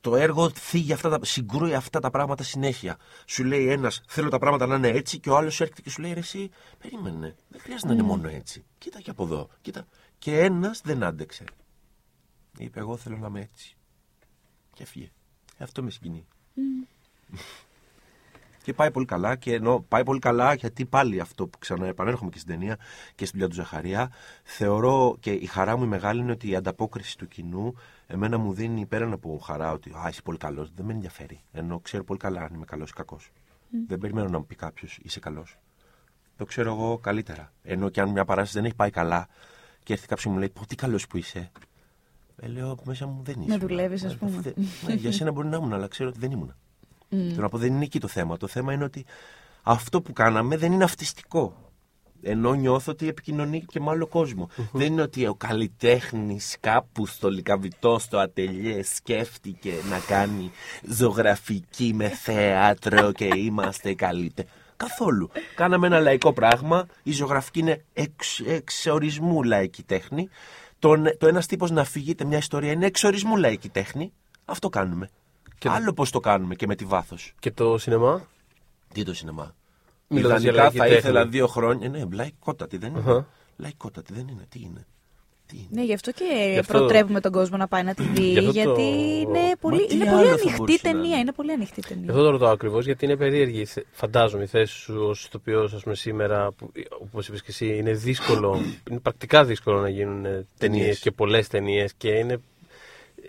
Το έργο θίγει αυτά τα, συγκρούει αυτά τα πράγματα συνέχεια. Σου λέει ένας, θέλω τα πράγματα να είναι έτσι, και ο άλλος έρχεται και σου λέει, ρε, εσύ, περίμενε. Δεν χρειάζεται να είναι μόνο έτσι. Κοίτα και από εδώ. Κοίτα. Και ένας δεν άντεξε. Είπε, Εγώ θέλω να είμαι έτσι. Και έφυγε. Ε, αυτό με συγκινεί. Και πάει πολύ καλά και ενώ πάει πολύ καλά γιατί πάλι αυτό που ξαναεπανέρχομαι και στην ταινία και στην δουλειά του Ζαχαρία θεωρώ και η χαρά μου η μεγάλη είναι ότι η ανταπόκριση του κοινού εμένα μου δίνει πέραν από χαρά ότι α, είσαι πολύ καλός, δεν με ενδιαφέρει ενώ ξέρω πολύ καλά αν είμαι καλός ή κακός. Δεν περιμένω να μου πει κάποιος είσαι καλός. Το ξέρω εγώ καλύτερα. Ενώ και αν μια παράσταση δεν έχει πάει καλά και έρθει κάποιος και μου λέει Πω, τι καλός που είσαι. Ε, λέω μέσα μου δεν είσαι. δουλεύεις, ας πούμε. Ναι, για σένα μπορεί να ήμουν, αλλά ξέρω ότι δεν ήμουν. Θέλω να πω δεν είναι εκεί το θέμα. Το θέμα είναι ότι αυτό που κάναμε δεν είναι αυτιστικό. Ενώ νιώθω ότι επικοινωνεί και με άλλο κόσμο. Δεν είναι ότι ο καλλιτέχνης κάπου στο Λικαβιτό, στο ατελιέ, σκέφτηκε να κάνει ζωγραφική με θέατρο και είμαστε καλύτεροι. Καθόλου. Κάναμε ένα λαϊκό πράγμα. Η ζωγραφική είναι εξ, εξορισμού λαϊκή τέχνη. Το, το ένας τύπος να φύγεται μια ιστορία είναι εξορισμού λαϊκή τέχνη. Αυτό κάνουμε. Και- Άλλο πώς το κάνουμε και με τη βάθος. Και το σινεμά; Τι το σινεμά; Μιλώντας για Ιδανικά λαϊκή θα τέχνη. ήθελα δύο χρόνια. Ναι, λαϊκότατη δεν είναι. Αχα. Λαϊκότατη δεν είναι. Τι είναι; Τι είναι; Ναι, γι' αυτό και Γι' αυτό- προτρέπουμε τον κόσμο να πάει να τη δει. Γι' αυτό γιατί το- είναι πολύ, τι είναι άλλο πολύ θα ανοιχτή μπορούσε να ταινία. είναι; Είναι πολύ ανοιχτή Γι' ταινία. αυτό το ρωτάω ακριβώς, γιατί είναι περίεργη, η θε- φαντάζομαι, η θέση σου ως ηθοποιός, ας πούμε, σήμερα, όπως είπες και εσύ, είναι δύσκολο, είναι πρακτικά δύσκολο να γίνουν ταινίες Ταινίες. και πολλές ταινίες και είναι,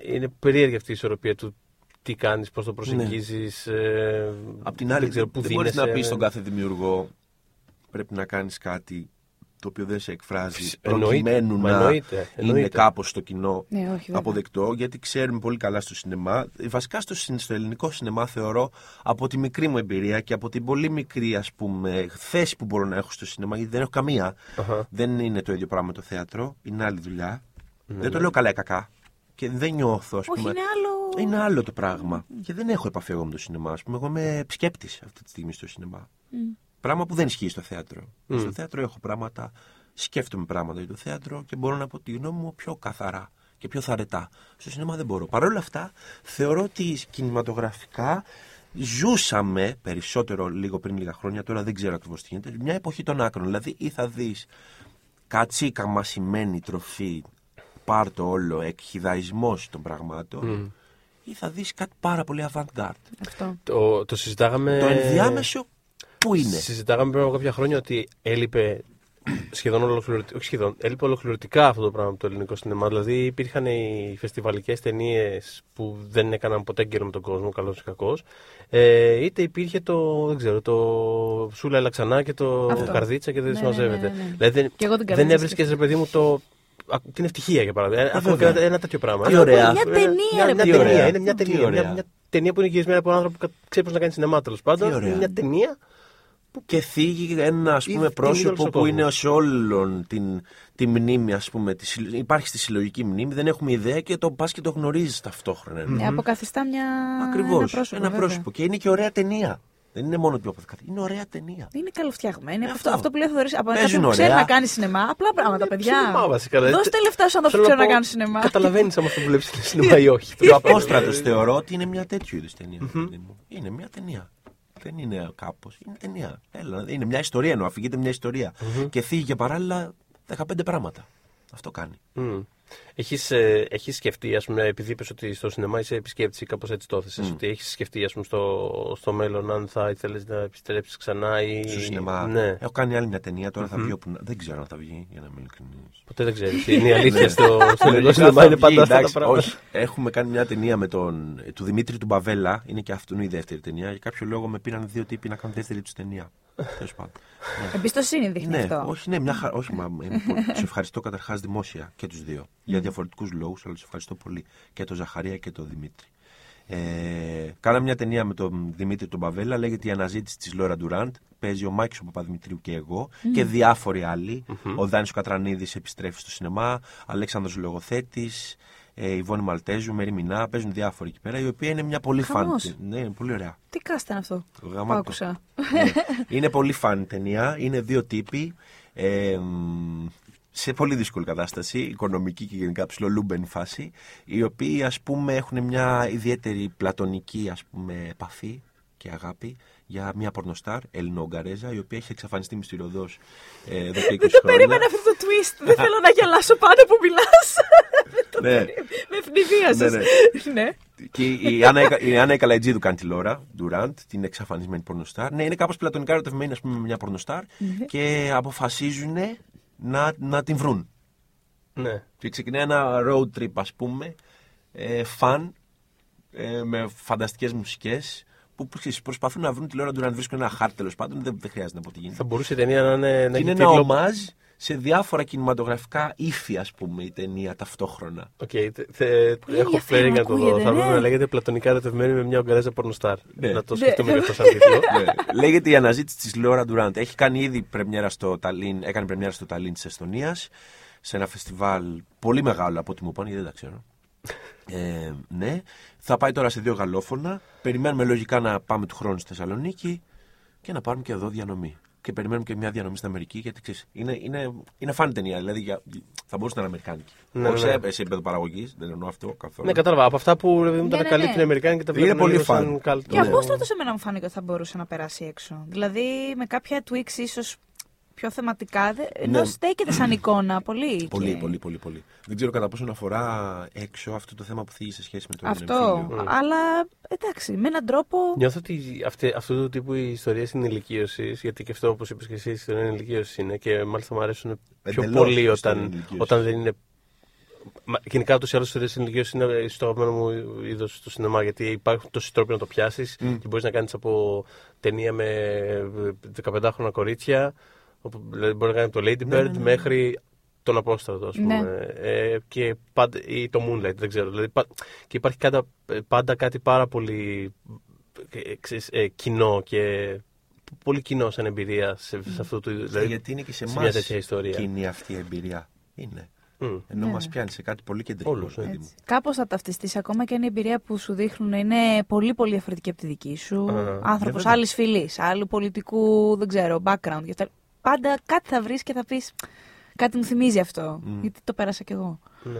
είναι περίεργη αυτή η ισορροπία του τι κάνεις, πώς το προσεγγίζεις. Ε, Απ' την άλλη, δεν ξέρω πού δεν μπορείς δίνεσαι. να πεις στον κάθε δημιουργό πρέπει να κάνεις κάτι το οποίο δεν σε εκφράζει Φυσ- εννοείται, προκειμένου μα να εννοείται, είναι εννοείται. κάπως στο κοινό Ναι, όχι, βέβαια. αποδεκτό, γιατί ξέρουμε πολύ καλά στο σινεμά. Βασικά στο, συν- στο ελληνικό σινεμά θεωρώ από τη μικρή μου εμπειρία και από την πολύ μικρή ας πούμε θέση που μπορώ να έχω στο σινεμά, γιατί δεν έχω καμία. Αχα. Δεν είναι το ίδιο πράγμα το θέατρο, είναι άλλη δουλειά. δεν το λέω καλά ή κακά. Και δεν νιώθω, ας Όχι, πούμε. είναι άλλο. Είναι άλλο το πράγμα. Και δεν έχω επαφή εγώ με το σινεμά. Ας πούμε, εγώ είμαι επισκέπτη αυτή τη στιγμή στο σινεμά. Πράγμα που δεν ισχύει στο θέατρο. Στο θέατρο έχω πράγματα, σκέφτομαι πράγματα για το θέατρο και μπορώ να πω τη γνώμη μου πιο καθαρά και πιο θαρετά. Στο σινεμά δεν μπορώ. Παρ' όλα αυτά, θεωρώ ότι κινηματογραφικά ζούσαμε περισσότερο λίγο πριν λίγα χρόνια, τώρα δεν ξέρω ακριβώς τι γίνεται, μια εποχή των άκρων. Δηλαδή, ή θα δεις κατσίκα μασημένη τροφή, πάρ το όλο, εκχυδαϊσμός των πραγμάτων, ή θα δεις κάτι πάρα πολύ avant-garde. Αυτό. Το, το συζητάγαμε. Το ενδιάμεσο πού είναι; Συζητάγαμε πριν από κάποια χρόνια ότι έλειπε σχεδόν ολοκληρωτικά, όχι σχεδόν, έλειπε ολοκληρωτικά αυτό το πράγμα από το ελληνικό σινεμά. Δηλαδή υπήρχαν οι φεστιβαλικές ταινίες που δεν έκαναν ποτέ γκέρο με τον κόσμο, καλός ή κακός. Ε, είτε υπήρχε το, δεν ξέρω, το Σούλα έλα ξανά και το Αυτό. Καρδίτσα και δεν Ναι, συμμαζεύεται. ναι, ναι, ναι. Δηλαδή δεν, Και εγώ την δεν Καρδίτσα έβρισκες, ρε παιδί μου, το, α, την ευτυχία για παράδειγμα. Ε, Ακόμα και βέβαια. ένα, ένα τέτοιο πράγμα. Τι Ένα- ωραία. Μια ένα- ταινία, μια- ρε μια παιδί μου. ταινία. Είναι μια Τι ταινία. ωραία. Μια, μια ταινία που είναι γυρισμένη από έναν άνθρωπο που ξέρει πώς να κάνει σινεμά τέλος πάντων. Τι ωραία. Μια ταινία Και θίγει ένα ας Ή πούμε, την πρόσωπο είδωλο που στον είναι κόσμος. σε όλον την, τη μνήμη, ας πούμε. Τη, συλλο- υπάρχει στη συλλογική μνήμη, δεν έχουμε ιδέα και το πας και το γνωρίζεις ταυτόχρονα. Ναι, αποκαθιστά μια. Ακριβώς. Ένα πρόσωπο. Ένα βέβαια. πρόσωπο. Και είναι και ωραία ταινία. Δεν είναι μόνο ότι καθ- Είναι ωραία ταινία. Είναι καλοφτιαγμένη. Ε, αυτό, αυτό. αυτό που λέει ο Θοδωρής, από ένα Παίζουν που ξέρει ωραία. να κάνει σινεμά. Απλά πράγματα, παιδιά. Σινεμά, βασικά, δηλαδή. Δώστε λεφτά στου ανθρώπου που Θέλω ξέρουν να πω, κάνουν σινεμά. Καταλαβαίνει αν αυτό που βλέπει είναι σινεμά ή όχι. Ο Απόστρατο θεωρώ ότι είναι μια τέτοιου είδου ταινία. παιδί μου. Είναι μια ταινία. Δεν είναι κάπω. Είναι ταινία. Έλα, είναι μια ιστορία εννοώ. Αφηγείται μια ιστορία. Και θίγει και παράλληλα 15 πράγματα. Αυτό κάνει. Μμ. Έχεις, ε, έχεις σκεφτεί, ας πούμε, επειδή είπες ότι στο σινεμά είσαι επισκέπτης ή κάπως έτσι το έθεσες, ότι έχεις σκεφτεί, ας πούμε, στο, στο μέλλον αν θα ήθελες να επιστρέψεις ξανά ή... Στο σινεμά. Ναι, Έχω κάνει άλλη μια ταινία. Τώρα θα βγει όπου. να- Δεν ξέρω αν θα βγει, για να είμαι ειλικρινής. ποτέ δεν ξέρεις. Είναι η αλήθεια στο, στο ελληνικό σινεμά, είναι πάντα αυτά τα πράγματα. Όχι. Έχουμε κάνει μια ταινία με τον, του Δημήτρη του Μπαβέλα. Είναι και αυτόν η δεύτερη ταινία. Για κάποιο λόγο με πήραν δύο τύποι να κάνουν δεύτερη τους ταινία. Τέλος πάντων. Εμπιστοσύνη δείχνει Ναι, αυτό. όχι, ναι, μια χαρά. Όχι, μα, είμαι πολύ- τους ευχαριστώ καταρχάς δημόσια και τους δύο. Για διαφορετικούς λόγους, αλλά τους ευχαριστώ πολύ. Και τον Ζαχαρία και τον Δημήτρη. Ε, κάναμε μια ταινία με τον Δημήτρη τον Παβέλα, λέγεται Η Αναζήτηση της Λόρα Ντουράντ. Παίζει ο Μάκης ο Παπαδημητρίου και εγώ και διάφοροι άλλοι. Ο Δάνης ο Κατρανίδης επιστρέφει στο σινεμά, Αλέξανδρος Λογοθέτης, ε, η Βόνη Μαλτέζου, Μέρι Μινά. Παίζουν διάφοροι εκεί πέρα, η οποία είναι μια πολύ φαν. Χαμός. Ναι, είναι πολύ ωραία. Τι κάστα είναι αυτό; Που Γαμάτο. άκουσα. Ναι. Είναι πολύ φαν ταινία. Είναι δύο τύποι. ε, μ, σε πολύ δύσκολη κατάσταση, οικονομική και γενικά ψηλολούμπεν φάση, οι οποίοι ας πούμε έχουν μια ιδιαίτερη πλατωνική ας πούμε επαφή και αγάπη για μια πορνοστάρ, Ελληνογκαρέζα, η οποία έχει εξαφανιστεί μυστηριωδώς ε, εδώ και 20 Δεν χρόνια. περίμενα αυτό το twist. Δεν θέλω να γελάσω πάντα που μιλάς. ναι. Με ευνηδίασε. Ναι, Ναι. Και η Άννα, η Άννα Καλατζίδου κάνει τη Λόρα, Ντουραντ, την εξαφανισμένη πορνοστάρ. Ναι, είναι κάπως πλατωνικά ερωτευμένη ας πούμε, με μια πορνοστάρ και αποφασίζουν να, να την βρουν. Ναι. Και ξεκινάει ένα road trip, ας πούμε, ε, fun, ε, με φανταστικές μουσικές, που ξέρεις, προσπαθούν να βρουν τη Λόρα Ντουράντ. Βρίσκουν ένα χάρτη τέλος πάντων, δεν, δεν χρειάζεται να πω τι γίνεται. Θα μπορούσε η ταινία να είναι. Να είναι έχει ένα τίτλο- ομάζ σε διάφορα κινηματογραφικά ύφη, ας πούμε, η ταινία ταυτόχρονα. Οκ, θε- θε- Πολύ έχω περιέργεια να το δω. ακούγεται, Θα ναι. πρέπει να λέγεται πλατωνικά ερωτευμένη με μια Ουγγαρέζα πορνοστάρ. Ναι. Να το Ναι. σκεφτούμε και αυτό σαν τίτλο. ναι. Λέγεται η αναζήτηση της Λόρα Ντουράντ. Έχει κάνει ήδη πρεμιέρα στο Ταλίν, έκανε πρεμιέρα στο Ταλίν της Εστονίας, σε ένα φεστιβάλ πολύ μεγάλο από ό,τι μου πάνε, γιατί δεν τα ξέρω. Ε, ναι. Θα πάει τώρα σε δύο γαλλόφωνα. Περιμένουμε λογικά να πάμε του χρόνου στη Θεσσαλονίκη και να πάρουμε και εδώ διανομή. Και περιμένουμε και μια διανομή στην Αμερική, γιατί ξέρεις, είναι, είναι, είναι φαν ταινία. Δηλαδή για, θα μπορούσε να είναι Αμερικάνικη. Ναι, Όχι ναι. σε, σε επίπεδο παραγωγής, δεν εννοώ αυτό καθόλου. Ναι, κατάλαβα. Από αυτά που ρε παιδί μου, Ναι, τα ναι, καλύπτει ναι. την Αμερικάνικη και τα Είναι βλέπουμε πολύ λίγο φαν. σαν cult. Και Ναι. από στρατό σε μένα μου φάνηκε ότι θα μπορούσε να περάσει έξω. Δηλαδή με κάποια tweaks ίσως πιο θεματικά. δε- Ενώ Ναι. στέκεται σαν εικόνα πολύ. Πολύ, και- πολύ, πολύ, πολύ. Δεν ξέρω κατά πόσο αφορά έξω αυτό το θέμα που θίγει σε σχέση με το Αυτό. εμφύλιο. Αλλά εντάξει, με έναν τρόπο. Νιώθω ότι αυτή, αυτού του τύπου οι ιστορίε ενηλικίωση, γιατί και αυτό όπως είπες και εσύ, η ιστορία ενηλικίωση είναι και μάλιστα μου αρέσουν πιο Εντελώς πολύ ιστορία όταν, ενηλικίωσης. όταν δεν είναι. Μα, γενικά ούτως ή άλλως οι ιστορίε ενηλικίωση είναι στο αγαπημένο μου είδος στο σινεμά, γιατί υπάρχουν τόσοι τρόποι να το πιάσεις και μπορείς να κάνεις από ταινία με 15χρονα κορίτσια, όπου, δηλαδή μπορεί να κάνει το Lady Bird μέχρι τον Απόστρατο, ας πούμε. Ναι. Ε, και πάντα, ή το Moonlight, δεν ξέρω. Δηλαδή, πα- και υπάρχει πάντα, πάντα κάτι πάρα πολύ ε, ξέρεις, ε, κοινό και πολύ κοινό σαν εμπειρία σε, σε αυτό το είδος. Ε, γιατί είναι και σε εμά μια τέτοια ιστορία. κοινή αυτή η εμπειρία. Είναι. Μμ. Ενώ Ναι. μας πιάνει σε κάτι πολύ κεντρικό. Όλους, ναι. παιδί μου. Κάπως θα ταυτιστείς ακόμα και αν η εμπειρία που σου δείχνουν είναι πολύ πολύ διαφορετική από τη δική σου. Α, Άνθρωπος βέβαια. άλλης φυλής, άλλου πολιτικού, δεν ξέρω, background. και αυτά. Πάντα κάτι θα βρεις και θα πεις. Κάτι μου θυμίζει αυτό. Γιατί το πέρασα κι εγώ. Ναι.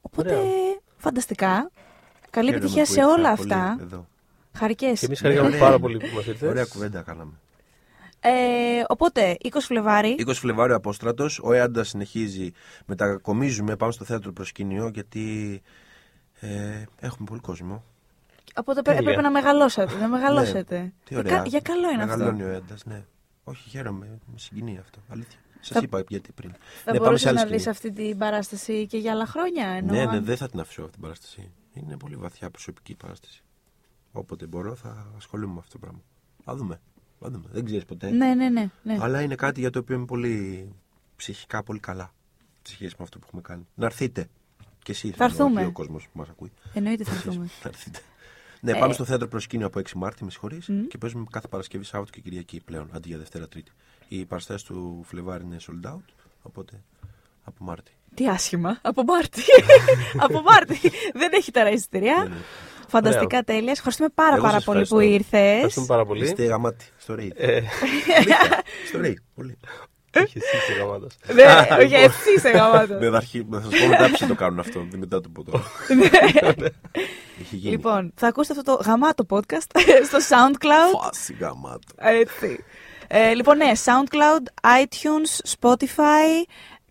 Οπότε, Ωραία. φανταστικά. Καλή Χαίρομαι επιτυχία που σε ήρθα όλα πολύ αυτά. Εδώ. Χαρικές. Και εμείς χαρήκαμε Ωραία. πάρα πολύ που μας ήρθες. Ωραία κουβέντα κάναμε. Ε, οπότε, 20 Φλεβάρι. 20 Φλεβάριο Απόστρατος. Ο Έαντας συνεχίζει. Μετακομίζουμε. Πάμε στο θέατρο προσκήνιο γιατί ε, έχουμε πολύ κόσμο. Οπότε πρέ- Τέλεια. έπρεπε να μεγαλώσετε. Να μεγαλώσετε. Ναι, τι Για ωραία. κα- Για καλό είναι Μεγαλώνει αυτό. ο Έαντας, ναι. Όχι, χαίρομαι. Με συγκινεί αυτό. Αλήθεια. Σας Θα- είπα γιατί πριν. Θα ναι, μπορούσες άλλη να σκηνή. δεις αυτή την παράσταση και για άλλα χρόνια. Ενώ Ναι, ναι, αν- δεν θα την αφήσω αυτή την παράσταση. Είναι πολύ βαθιά προσωπική παράσταση. Όποτε μπορώ θα ασχολούμαι με αυτό το πράγμα. Θα δούμε. Θα δούμε. Δεν ξέρεις ποτέ. ναι, ναι, ναι, ναι. Αλλά είναι κάτι για το οποίο είμαι πολύ ψυχικά πολύ καλά. Σε σχέση με αυτό που έχουμε κάνει. Να έρθετε. Και εσύ Θα έρθουμε. Και ο κόσμος που μας ακούει. Εννοείται θα δούμε. Να έρθετε. Ναι, πάμε στο θέατρο προσκήνιο από 6 Μάρτη, με συγχωρείς. Και παίζουμε κάθε Παρασκευή, Σάββατο και Κυριακή πλέον, αντί για Δευτέρα Τρίτη. Οι παραστάσεις του Φλεβάρι είναι sold out, οπότε από Μάρτη. Τι άσχημα. Από Μάρτι. Από Μάρτι. Δεν έχει τώρα εισιτήρια. Ναι, ναι. Φανταστικά τέλεια. Ευχαριστούμε πάρα, Εγώ πάρα σας πολύ που ευχαριστώ. ήρθες. Ευχαριστούμε πάρα πολύ. Είστε γαμάτι. Στο Ρέι. Ε, Στο Ρέι. Πολύ. Όχι, εσύ είσαι γαμάτος. Ναι, όχι, εσύ είσαι γαμάτος. Ναι, θα αρχί- θα σας πω μετά ποιοι το κάνουν αυτό. δεν Μετά το πω τώρα. Έχει γίνει. Λοιπόν, θα ακούσετε αυτό το γαμάτο podcast στο SoundCloud. Φάση γαμάτο. Έτσι. Ε, λοιπόν, ναι, SoundCloud, iTunes, Spotify,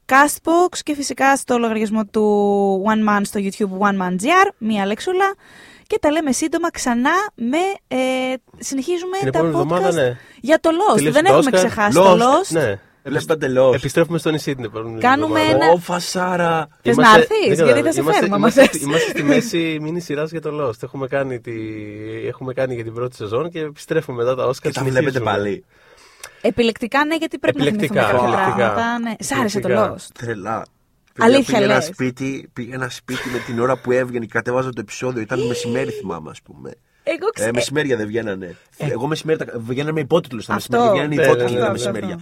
Castbox και φυσικά στο λογαριασμό του One Man στο YouTube One Man GR, μία λέξουλα. Και τα λέμε σύντομα ξανά με. Ε, συνεχίζουμε Την τα επόμενη podcast εβδομάδα, ναι. για το Lost. Τελείωσε Δεν το έχουμε Oscar. ξεχάσει Lost, το Lost. Ναι. Έβλεπα τελώ. Επιστρέφουμε στο νησί την επόμενη Κάνουμε εβδομάδα. ένα- Ω, φασάρα. Θες Είμαστε- να έρθεις, δεν γιατί κατάλαβα. θα σε Είμαστε- φέρουμε, άμα Είμαστε, θες. είμαστε στη μέση μήνυ σειράς για το Lost. Έχουμε κάνει, τη... έχουμε κάνει για την πρώτη σεζόν και επιστρέφουμε μετά τα Oscar. Και τα βλέπετε συνεχίζουμε. πάλι. Επιλεκτικά ναι, γιατί πρέπει Επιλεκτικά, να θυμηθούμε κάποια επιλεκτικά. πράγματα. Ναι. Σ' άρεσε το Επιλεκτικά. Lost. Τρελά. Αλήθεια πήγα ένα λες. σπίτι, πήγα ένα σπίτι με την ώρα που έβγαινε και κατέβαζα το επεισόδιο. Ήταν μεσημέρι, θυμάμαι, ας πούμε. Εγώ Ε, ξέρω. μεσημέρια δεν βγαίνανε. Εγώ μεσημέρι τα βγαίνανε με υπότιτλους στα Αυτό. μεσημέρια. Βγαίνανε Ναι, υπότιτλοι ναι, τα ναι, μεσημέρια.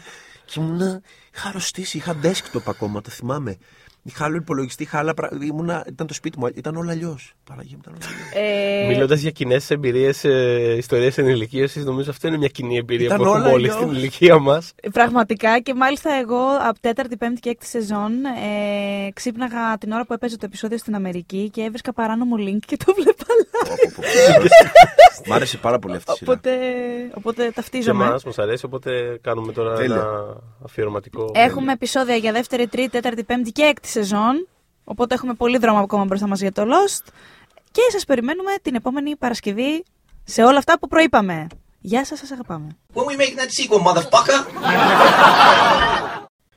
Αυτό. Και ήμουνα, είχα αρρωστήσει, είχα desktop ακόμα, το θυμάμαι. Είχα άλλο υπολογιστή, είχα άλλα πράγματα. Ήμουνα, ήταν το σπίτι μου, ήταν όλα αλλιώς. Παραγία μου ήταν όλα αλλιώς. Ε, Μιλώντας για κοινές εμπειρίες, ε, ιστορίες ενηλικίωσης, νομίζω αυτό είναι μια κοινή εμπειρία Ήταν που έχουμε όλα όλοι αλλιώς. στην ηλικία μας. Πραγματικά και μάλιστα εγώ από τέταρτη, πέμπτη και έκτη σεζόν ε, ξύπναγα την ώρα που έπαιζε το επεισόδιο στην Αμερική και έβρισκα παράνομο link και το βλέπα live. Μ' άρεσε πάρα πολύ αυτή η σειρά. Οπότε, οπότε Σε ταυτίζομαι. εμάς μας αρέσει, οπότε κάνουμε τώρα Τέλεια. ένα αφιερωματικό. Έχουμε επεισόδια για δεύτερη, τρίτη, τέταρτη, πέμπτη και έκτη σεζόν. Οπότε έχουμε πολύ δρόμο ακόμα μπροστά μας για το Lost. Και σας περιμένουμε την επόμενη Παρασκευή σε όλα αυτά που προείπαμε. Γεια σας, σας αγαπάμε. When we make that sequel, motherfucker!